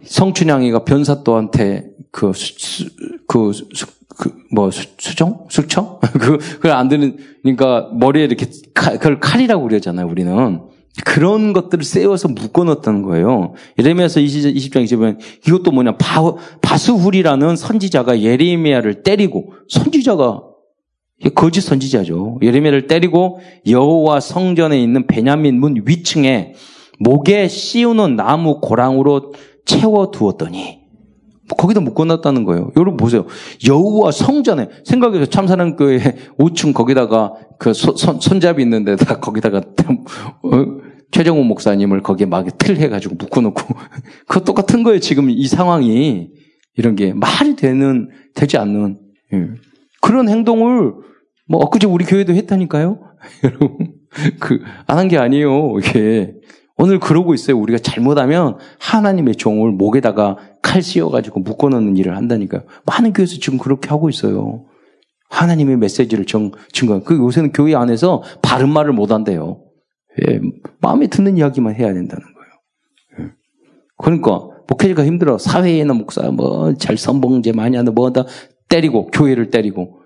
성춘향이가 변사또한테 그, 수, 그, 수, 그, 뭐, 수, 수정? 수청? 그, 그걸 안 되는, 그러니까 머리에 이렇게, 칼, 그걸 칼이라고 그러잖아요, 우리는. 그런 것들을 세워서 묶어 넣었다는 거예요. 예레미야서 20, 20장 20장 이것도 뭐냐, 바, 바수훌이라는 선지자가 예레미야를 때리고, 선지자가, 거짓 선지자죠. 예레미야를 때리고 여호와 성전에 있는 베냐민 문 위층에 목에 씌우는 나무 고랑으로 채워 두었더니 거기다 묶어놨다는 거예요. 여러분 보세요. 여우와 성전에 생각해서 참사랑교회 5층 거기다가 그 손, 손잡이 있는데 다 거기다가 어, 최정호 목사님을 거기에 막 틀 해가지고 묶어놓고 그거 똑같은 거예요. 지금 이 상황이 이런 게 말이 되는 되지 않는 예. 그런 행동을 뭐 엊그제 우리 교회도 했다니까요. 여러분 그 안 한 게 아니에요. 이게 오늘 그러고 있어요. 우리가 잘못하면 하나님의 종을 목에다가 칼 씌워가지고 묶어놓는 일을 한다니까요. 많은 교회에서 지금 그렇게 하고 있어요. 하나님의 메시지를 정, 증거. 그 요새는 교회 안에서 바른 말을 못 한대요. 예, 마음에 드는 이야기만 해야 된다는 거예요. 예. 그러니까 목회자가 힘들어. 사회에는 목사 뭐 잘 선봉제 많이 하는 뭐다 때리고 교회를 때리고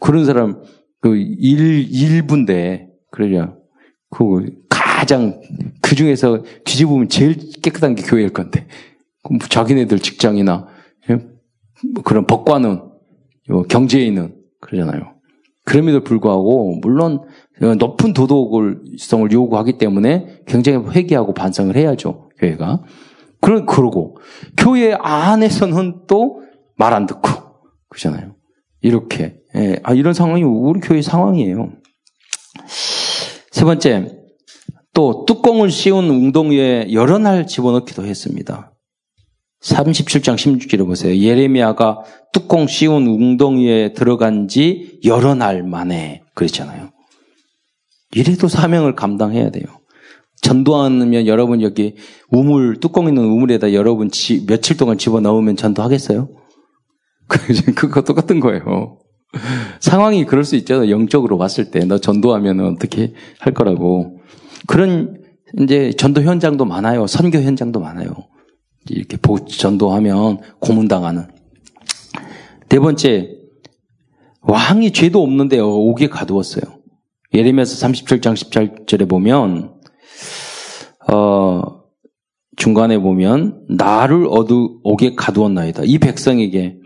그런 사람 그 일, 일부인데 그러냐. 그 가장 그 중에서 뒤집으면 제일 깨끗한 게 교회일 건데 자기네들 직장이나 그런 법관은 경제인은 그러잖아요. 그럼에도 불구하고 물론 높은 도덕성을 요구하기 때문에 굉장히 회개하고 반성을 해야죠 교회가. 그런 그러고 교회 안에서는 또 말 안 듣고 그러잖아요. 이렇게 예, 아 이런 상황이 우리 교회 상황이에요. 세 번째 또 뚜껑을 씌운 웅덩이에 여러 날 집어넣기도 했습니다. 37장 16절에 보세요. 예레미야가 뚜껑 씌운 웅덩이에 들어간 지 여러 날 만에 그랬잖아요. 이래도 사명을 감당해야 돼요. 전도하면 여러분 여기 우물 뚜껑 있는 우물에다 여러분 지, 며칠 동안 집어 넣으면 전도하겠어요? 그거 똑같은 거예요. 상황이 그럴 수 있잖아요. 영적으로 봤을 때 너 전도하면 어떻게 할 거라고. 그런 이제 전도 현장도 많아요. 선교 현장도 많아요. 이렇게 전도하면 고문당하는. 네 번째, 왕이 죄도 없는데요. 옥에 가두었어요. 예레미야서 37장 17절에 보면 어, 중간에 보면 나를 어두 옥에 가두었나이다. 이 백성에게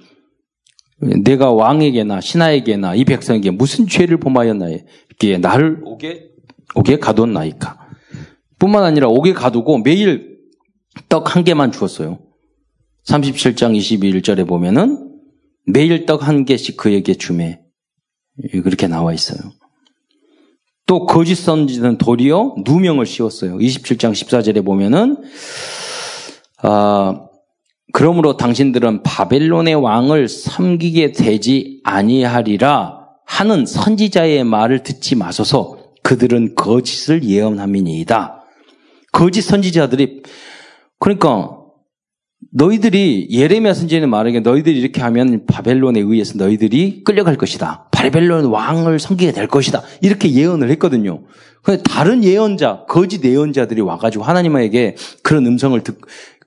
내가 왕에게나 신하에게나 이 백성에게 무슨 죄를 범하였나이기에 나를 옥에 옥에 가뒀나이까. 뿐만 아니라 옥에 가두고 매일 떡 한 개만 주었어요. 37장 21절에 보면은 매일 떡 한 개씩 그에게 주매. 그렇게 나와 있어요. 또 거짓 선지는 도리어 누명을 씌웠어요. 27장 14절에 보면은 아 그러므로 당신들은 바벨론의 왕을 섬기게 되지 아니하리라 하는 선지자의 말을 듣지 마소서 그들은 거짓을 예언함이니이다. 거짓 선지자들이 그러니까 너희들이 예레미야 선지자는 말하기에 너희들이 이렇게 하면 바벨론에 의해서 너희들이 끌려갈 것이다. 바벨론 왕을 섬기게 될 것이다. 이렇게 예언을 했거든요. 근데 다른 예언자, 거짓 예언자들이 와가지고 하나님에게 그런 음성을 듣,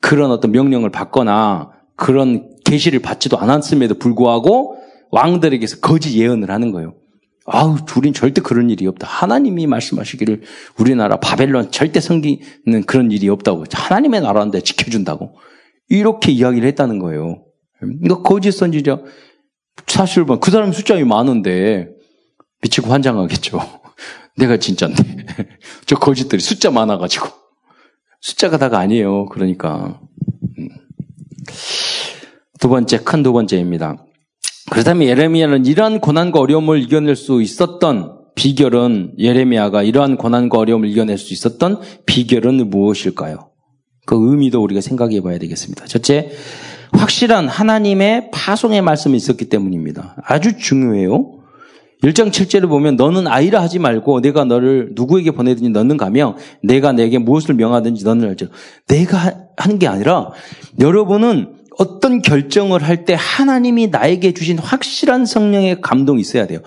그런 어떤 명령을 받거나 그런 계시를 받지도 않았음에도 불구하고 왕들에게서 거짓 예언을 하는 거예요. 아우, 둘인 절대 그런 일이 없다. 하나님이 말씀하시기를 우리나라 바벨론 절대 섬기는 그런 일이 없다고. 하나님의 나라인데 지켜준다고. 이렇게 이야기를 했다는 거예요. 그러니까 거짓 선지자, 사실 뭐그 사람 숫자가 많은데 미치고 환장하겠죠. 내가 진짜인데. 저 거짓들이 숫자 많아가지고. 숫자가 다가 아니에요. 그러니까. 음. 두 번째, 큰 두 번째입니다. 그렇다면 예레미야는 이러한 고난과 어려움을 이겨낼 수 있었던 비결은 예레미야가 이러한 고난과 어려움을 이겨낼 수 있었던 비결은 무엇일까요? 그 의미도 우리가 생각해 봐야 되겠습니다. 첫째, 확실한 하나님의 파송의 말씀이 있었기 때문입니다. 아주 중요해요. 1장 7절을 보면 너는 아이라 하지 말고 내가 너를 누구에게 보내든지 너는 가며 내가 내게 무엇을 명하든지 너는 알지. 내가 하는 게 아니라 여러분은 어떤 결정을 할 때 하나님이 나에게 주신 확실한 성령의 감동이 있어야 돼요.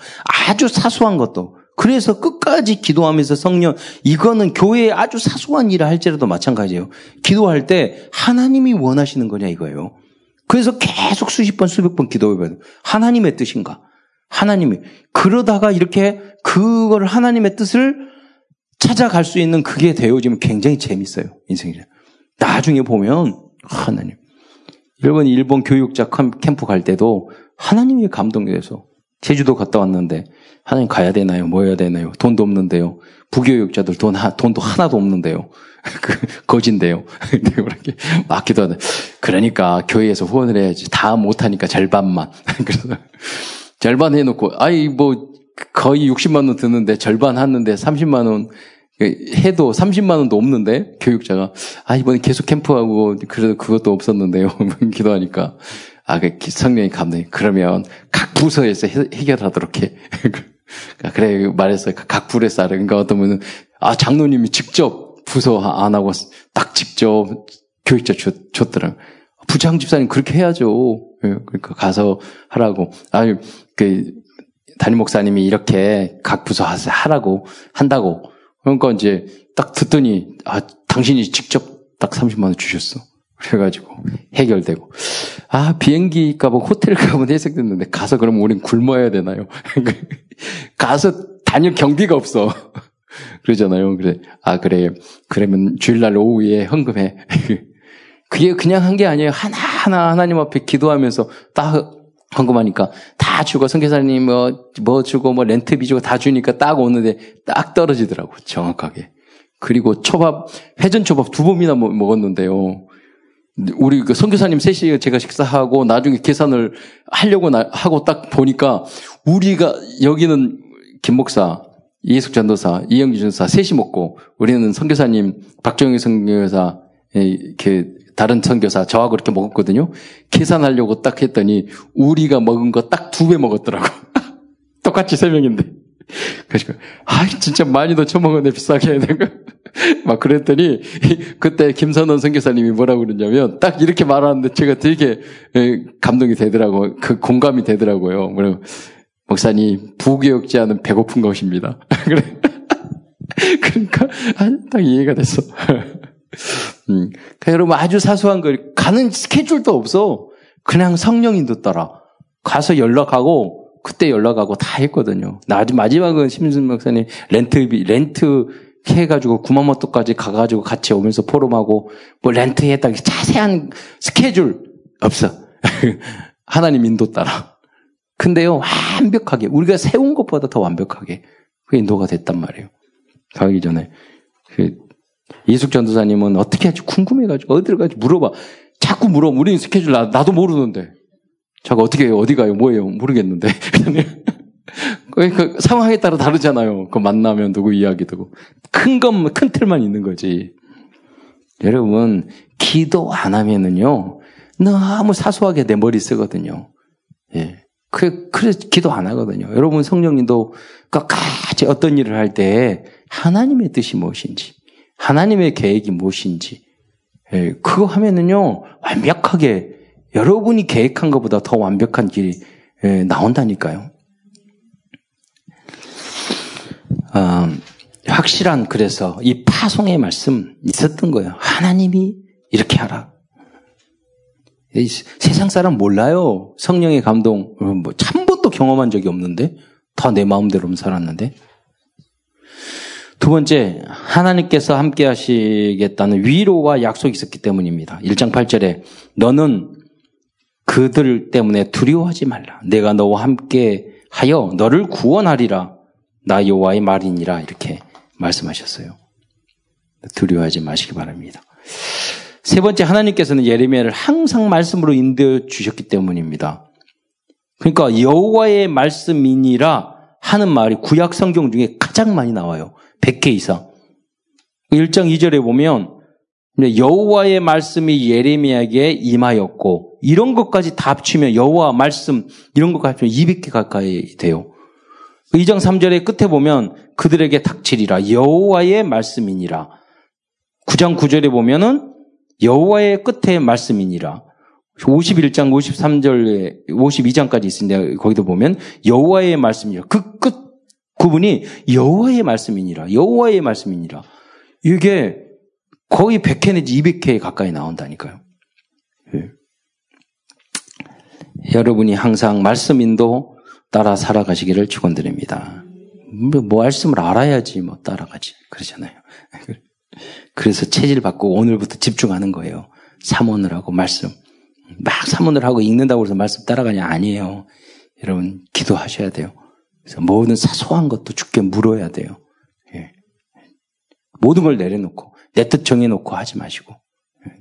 아주 사소한 것도. 그래서 끝까지 기도하면서 성령, 이거는 교회에 아주 사소한 일을 할지라도 마찬가지예요. 기도할 때 하나님이 원하시는 거냐 이거예요. 그래서 계속 수십 번, 수백 번 기도해봐요. 하나님의 뜻인가? 하나님이. 그러다가 이렇게 그걸 하나님의 뜻을 찾아갈 수 있는 그게 되어지면 굉장히 재밌어요. 인생이. 나중에 보면 하나님. 여러분 일본 교육자 캠프 갈 때도 하나님이 감동이 돼서 제주도 갔다 왔는데 하나님 가야 되나요? 뭐 해야 되나요? 돈도 없는데요. 부교육자들 돈 하, 돈도 하나도 없는데요. 그 거진데요. 그렇게 맡기도 하네. 그러니까 교회에서 후원을 해야지. 다 못하니까 절반만. 그래서 절반 해놓고 아이 뭐 거의 60만 원 드는데 절반 하는데 30만 원 해도 30만 원도 없는데 교육자가 아 이번에 계속 캠프하고 그래도 그것도 없었는데요. 기도하니까 아, 그 성령이 감독이 그러면 각 부서에서 해, 결하도록 해. 그러니까 그래 말해서 각 부에서 하라. 그러니까 어떤 분은 아 장로님이 직접 부서 안 하고 딱 직접 교육자 줬, 줬더라. 부장 집사님 그렇게 해야죠. 예, 그러니까 가서 하라고. 아니 그 담임 목사님이 이렇게 각 부서 하라고 한다고. 그러니까 이제 딱 듣더니 아 당신이 직접 딱 30만 원 주셨어. 그래가지고 해결되고 아 비행기 값은 호텔 값은 해석됐는데 가서 그러면 우린 굶어야 되나요? 가서 다닐 경비가 없어. 그러잖아요. 그래 아 그래 그러면 주일날 오후에 헌금해. 그게 그냥 한 게 아니에요. 하나 하나 하나님 앞에 기도하면서 딱 헌금하니까 다 주고 선교사님 뭐, 뭐 주고 뭐 렌트비 주고 다 주니까 딱 오는데 딱 떨어지더라고 정확하게. 그리고 초밥 회전 초밥 두 번이나 먹었는데요. 우리 그 선교사님 셋이 제가 식사하고 나중에 계산을 하려고 나, 하고 딱 보니까 우리가 여기는 김 목사, 이해숙 전도사, 이영기 전도사 셋이 먹고 우리는 선교사님 박정희 선교사 이렇게 다른 선교사 저하고 이렇게 먹었거든요. 계산하려고 딱 했더니 우리가 먹은 거 딱 두 배 먹었더라고. 똑같이 세 명인데. 그러니까 아 진짜 많이 더 처먹었네 비싸게 해야 되가 막 그랬더니 그때 김선원 선교사님이 뭐라고 그러냐면 딱 이렇게 말하는데 제가 되게 감동이 되더라고 그 공감이 되더라고요. 뭐라 목사님 부교육자는 배고픈 것입니다. 그래 그러니까 아, 딱 이해가 됐어. 음, 그러니까 여러분 아주 사소한 거 가는 스케줄도 없어. 그냥 성령인도 따라 가서 연락하고 그때 연락하고 다 했거든요. 나 마지막은 심순 목사님 렌트비 렌트 해가지고 구마모토까지 가가지고 같이 오면서 포럼하고 뭐 렌트 했다 자세한 스케줄 없어. 하나님 인도 따라. 근데요 완벽하게 우리가 세운 것보다 더 완벽하게 그 인도가 됐단 말이에요. 가기 전에 그 이숙 전도사님은 어떻게 할지 궁금해가지고 어디를 가지 물어봐. 자꾸 물어. 우리는 스케줄 나, 나도 모르는데. 자가 어떻게 해요? 어디 가요? 뭐예요? 모르겠는데. 그 상황에 따라 다르잖아요. 그 만나면 누구 이야기 듣고. 큰 것, 큰 틀만 있는 거지. 여러분, 기도 안 하면은요, 너무 사소하게 내 머리 쓰거든요. 예. 그래, 그래, 기도 안 하거든요. 여러분 성령님도 끝까지 어떤 일을 할 때 하나님의 뜻이 무엇인지, 하나님의 계획이 무엇인지, 예, 그거 하면은요, 완벽하게 여러분이 계획한 것보다 더 완벽한 길이 예, 나온다니까요. 어, 확실한 그래서 이 파송의 말씀 있었던 거예요. 하나님이 이렇게 하라. 세상 사람 몰라요. 성령의 감동 어, 뭐참 번도 경험한 적이 없는데 다 내 마음대로 살았는데 두 번째, 하나님께서 함께 하시겠다는 위로와 약속이 있었기 때문입니다. 1장 8절에 너는 그들 때문에 두려워하지 말라. 내가 너와 함께 하여 너를 구원하리라. 나 여호와의 말이니라 이렇게 말씀하셨어요. 두려워하지 마시기 바랍니다. 세 번째 하나님께서는 예레미야를 항상 말씀으로 인도해 주셨기 때문입니다. 그러니까 여호와의 말씀이니라 하는 말이 구약 성경 중에 가장 많이 나와요. 100개 이상. 1장 2절에 보면 여호와의 말씀이 예레미야에게 임하였고 이런 것까지 다 합치면 여호와 말씀 이런 것까지 합치면 200개 가까이 돼요. 2장 3절의 끝에 보면 그들에게 닥치리라 여호와의 말씀이니라. 9장 9절에 보면은 여호와의 끝에 말씀이니라. 51장 53절에 52장까지 있습니다. 거기도 보면 여호와의 말씀이니라. 그 끝 그분이 여호와의 말씀이니라. 여호와의 말씀이니라. 이게 거의 100회 내지 200회 가까이 나온다니까요. 예. 여러분이 항상 말씀 인도 따라 살아가시기를 축원드립니다. 뭐, 뭐 말씀을 알아야지 뭐 따라가지 그러잖아요. 그래서 체질 바꾸고 오늘부터 집중하는 거예요. 사원을 하고 말씀. 막 사문을 하고 읽는다고 해서 말씀 따라가냐? 아니에요. 여러분, 기도하셔야 돼요. 그래서 모든 사소한 것도 죽게 물어야 돼요. 예. 모든 걸 내려놓고, 내 뜻 정해놓고 하지 마시고. 예.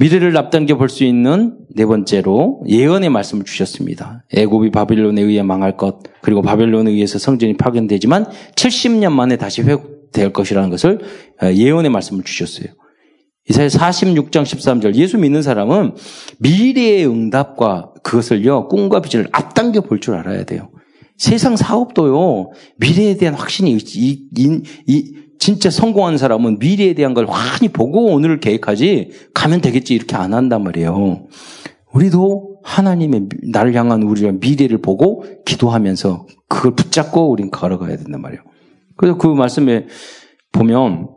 미래를 앞당겨 볼 수 있는 네 번째로 예언의 말씀을 주셨습니다. 애굽이 바빌론에 의해 망할 것, 그리고 바빌론에 의해서 성전이 파견되지만 70년 만에 다시 회복될 것이라는 것을 어, 예언의 말씀을 주셨어요. 이사야 46장 13절 예수 믿는 사람은 미래의 응답과 그것을요 꿈과 비전을 앞당겨 볼 줄 알아야 돼요. 세상 사업도요 미래에 대한 확신이 이, 이, 이, 진짜 성공한 사람은 미래에 대한 걸 환히 보고 오늘을 계획하지 가면 되겠지 이렇게 안 한단 말이에요. 우리도 하나님의 나를 향한 우리의 미래를 보고 기도하면서 그걸 붙잡고 우린 걸어가야 된단 말이에요. 그래서 그 말씀에 보면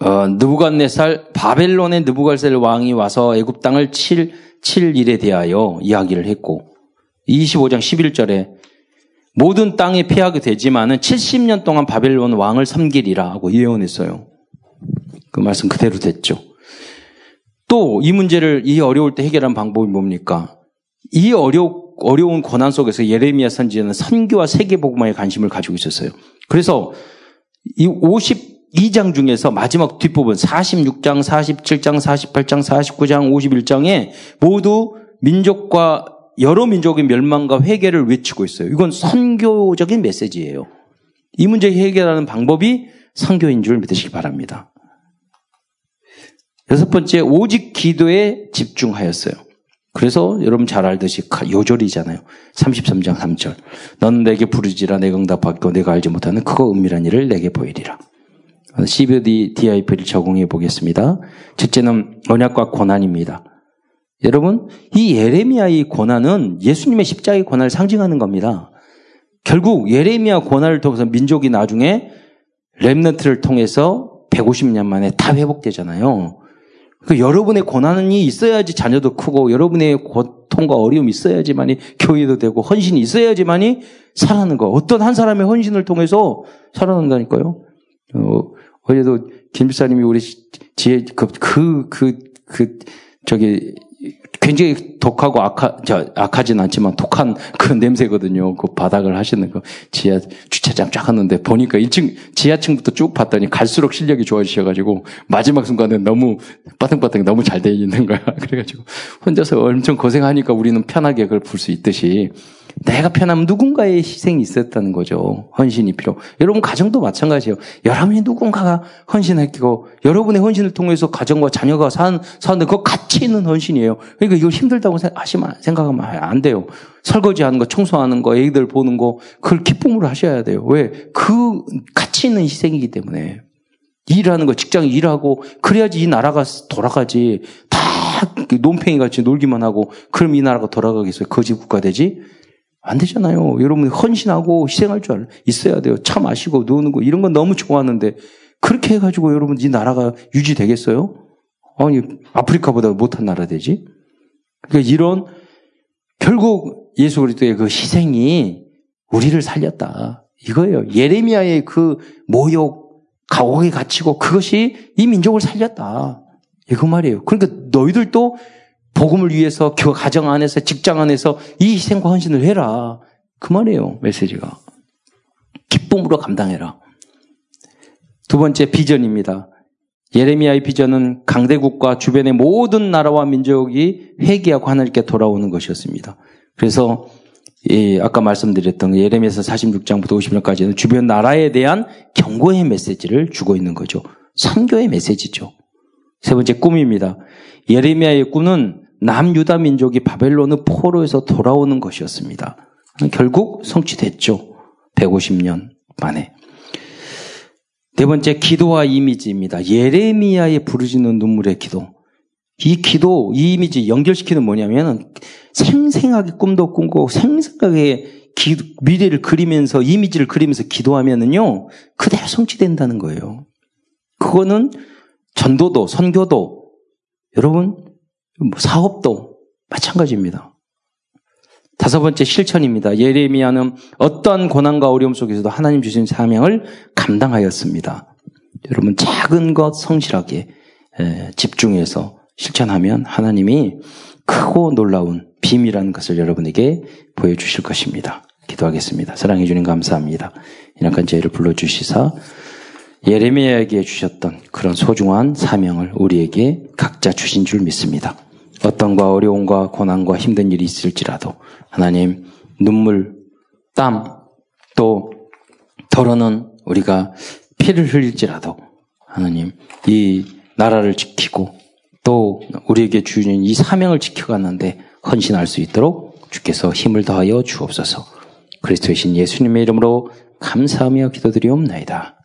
어, 느부갓네살 바벨론의 느부갓네살 왕이 와서 애굽 땅을 칠, 칠 일에 대하여 이야기를 했고 25장 11절에 모든 땅에 폐하게 되지만은 70년 동안 바벨론 왕을 섬기리라 하고 예언했어요. 그 말씀 그대로 됐죠. 또 이 문제를 이 어려울 때 해결한 방법이 뭡니까? 이 어려 어려운 고난 속에서 예레미야 선지자는 선교와 세계 복음에 관심을 가지고 있었어요. 그래서 이 50, 2장 중에서 마지막 뒷부분 46장, 47장, 48장, 49장, 51장에 모두 민족과 여러 민족의 멸망과 회개를 외치고 있어요. 이건 선교적인 메시지예요. 이 문제 해결하는 방법이 선교인 줄 믿으시기 바랍니다. 여섯 번째, 오직 기도에 집중하였어요. 그래서 여러분 잘 알듯이 요절이잖아요. 33장 3절. 넌 내게 부르지라 내가 응답받고 내가 알지 못하는 그거 은밀한 일을 내게 보이리라. CBD DIP를 적용해 보겠습니다. 첫째는 언약과 고난입니다. 여러분, 이 예레미야의 고난은 예수님의 십자가의 고난을 상징하는 겁니다. 결국 예레미야 고난을 통해서 민족이 나중에 렘넌트를 통해서 150년 만에 다 회복되잖아요. 그 여러분의 고난이 있어야지 자녀도 크고 여러분의 고통과 어려움이 있어야지만이 교회도 되고 헌신이 있어야지만이 살아나는 거. 어떤 한 사람의 헌신을 통해서 살아난다니까요. 어, 어제도 김 비사님이 우리 지혜 그그그 그, 저기 굉장히 독하고 악하 저 악하진 않지만 독한 그 냄새거든요. 그 바닥을 하시는 거 지하 주차장 쫙 하는데 보니까 1층 지하층부터 쭉 봤더니 갈수록 실력이 좋아지셔가지고 마지막 순간에 너무 빠등빠등 너무 잘 돼 있는 거야. 그래가지고 혼자서 엄청 고생하니까 우리는 편하게 그걸 볼 수 있듯이 내가 편하면 누군가의 희생이 있었다는 거죠. 헌신이 필요. 여러분 가정도 마찬가지예요. 여러분이 누군가가 헌신했고 여러분의 헌신을 통해서 가정과 자녀가 산 사는데 그 가치 있는 헌신이에요. 그러니까 이걸 힘들다고 하시면 생각하면 안 돼요. 설거지하는 거, 청소하는 거, 애기들 보는 거 그걸 기쁨으로 하셔야 돼요. 왜? 그 가치 있는 희생이기 때문에. 일하는 거, 직장 일하고, 그래야지 이 나라가 돌아가지. 다 논팽이 같이 놀기만 하고, 그럼 이 나라가 돌아가겠어요? 거지 국가 되지? 안 되잖아요. 여러분이 헌신하고 희생할 줄 있어야 돼요. 차 마시고 노는 거 이런 건 너무 좋아하는데 그렇게 해가지고 여러분 이 나라가 유지되겠어요? 아니 아프리카보다 못한 나라 되지? 그러니까 이런 결국 예수 그리스도의 그 희생이 우리를 살렸다. 이거예요. 예레미야의 그 모욕, 가옥에 갇히고 그것이 이 민족을 살렸다. 이거 말이에요. 그러니까 너희들도 복음을 위해서 그 가정 안에서 직장 안에서 이 희생과 헌신을 해라. 그 말이에요. 메시지가. 기쁨으로 감당해라. 두 번째 비전입니다. 예레미야의 비전은 강대국과 주변의 모든 나라와 민족이 회개하고 하나님께 돌아오는 것이었습니다. 그래서 예, 아까 말씀드렸던 예레미야서 46장부터 50장까지는 주변 나라에 대한 경고의 메시지를 주고 있는 거죠. 선교의 메시지죠. 세 번째 꿈입니다. 예레미야의 꿈은 남유다 민족이 바벨론의 포로에서 돌아오는 것이었습니다. 결국 성취됐죠. 150년 만에. 네 번째 기도와 이미지입니다. 예레미야의 부르짖는 눈물의 기도. 이 기도, 이 이미지 연결시키는 뭐냐면 생생하게 꿈도 꾸고 생생하게 기, 미래를 그리면서 이미지를 그리면서 기도하면은요 그대로 성취된다는 거예요. 그거는 전도도 선교도 여러분 뭐 사업도 마찬가지입니다. 다섯 번째 실천입니다. 예레미야는 어떤 고난과 어려움 속에서도 하나님 주신 사명을 감당하였습니다. 여러분 작은 것 성실하게 집중해서 실천하면 하나님이 크고 놀라운 비밀이라는 것을 여러분에게 보여주실 것입니다. 기도하겠습니다. 사랑해 주님 감사합니다. 이낙한 저희를 불러주시사 예레미야에게 주셨던 그런 소중한 사명을 우리에게 각자 주신 줄 믿습니다. 어떤과 어려움과 고난과 힘든 일이 있을지라도 하나님 눈물, 땀, 또 더러는 우리가 피를 흘릴지라도 하나님 이 나라를 지키고 또 우리에게 주신 이 사명을 지켜가는데 헌신할 수 있도록 주께서 힘을 더하여 주옵소서. 그리스도의 신 예수님의 이름으로 감사하며 기도드리옵나이다.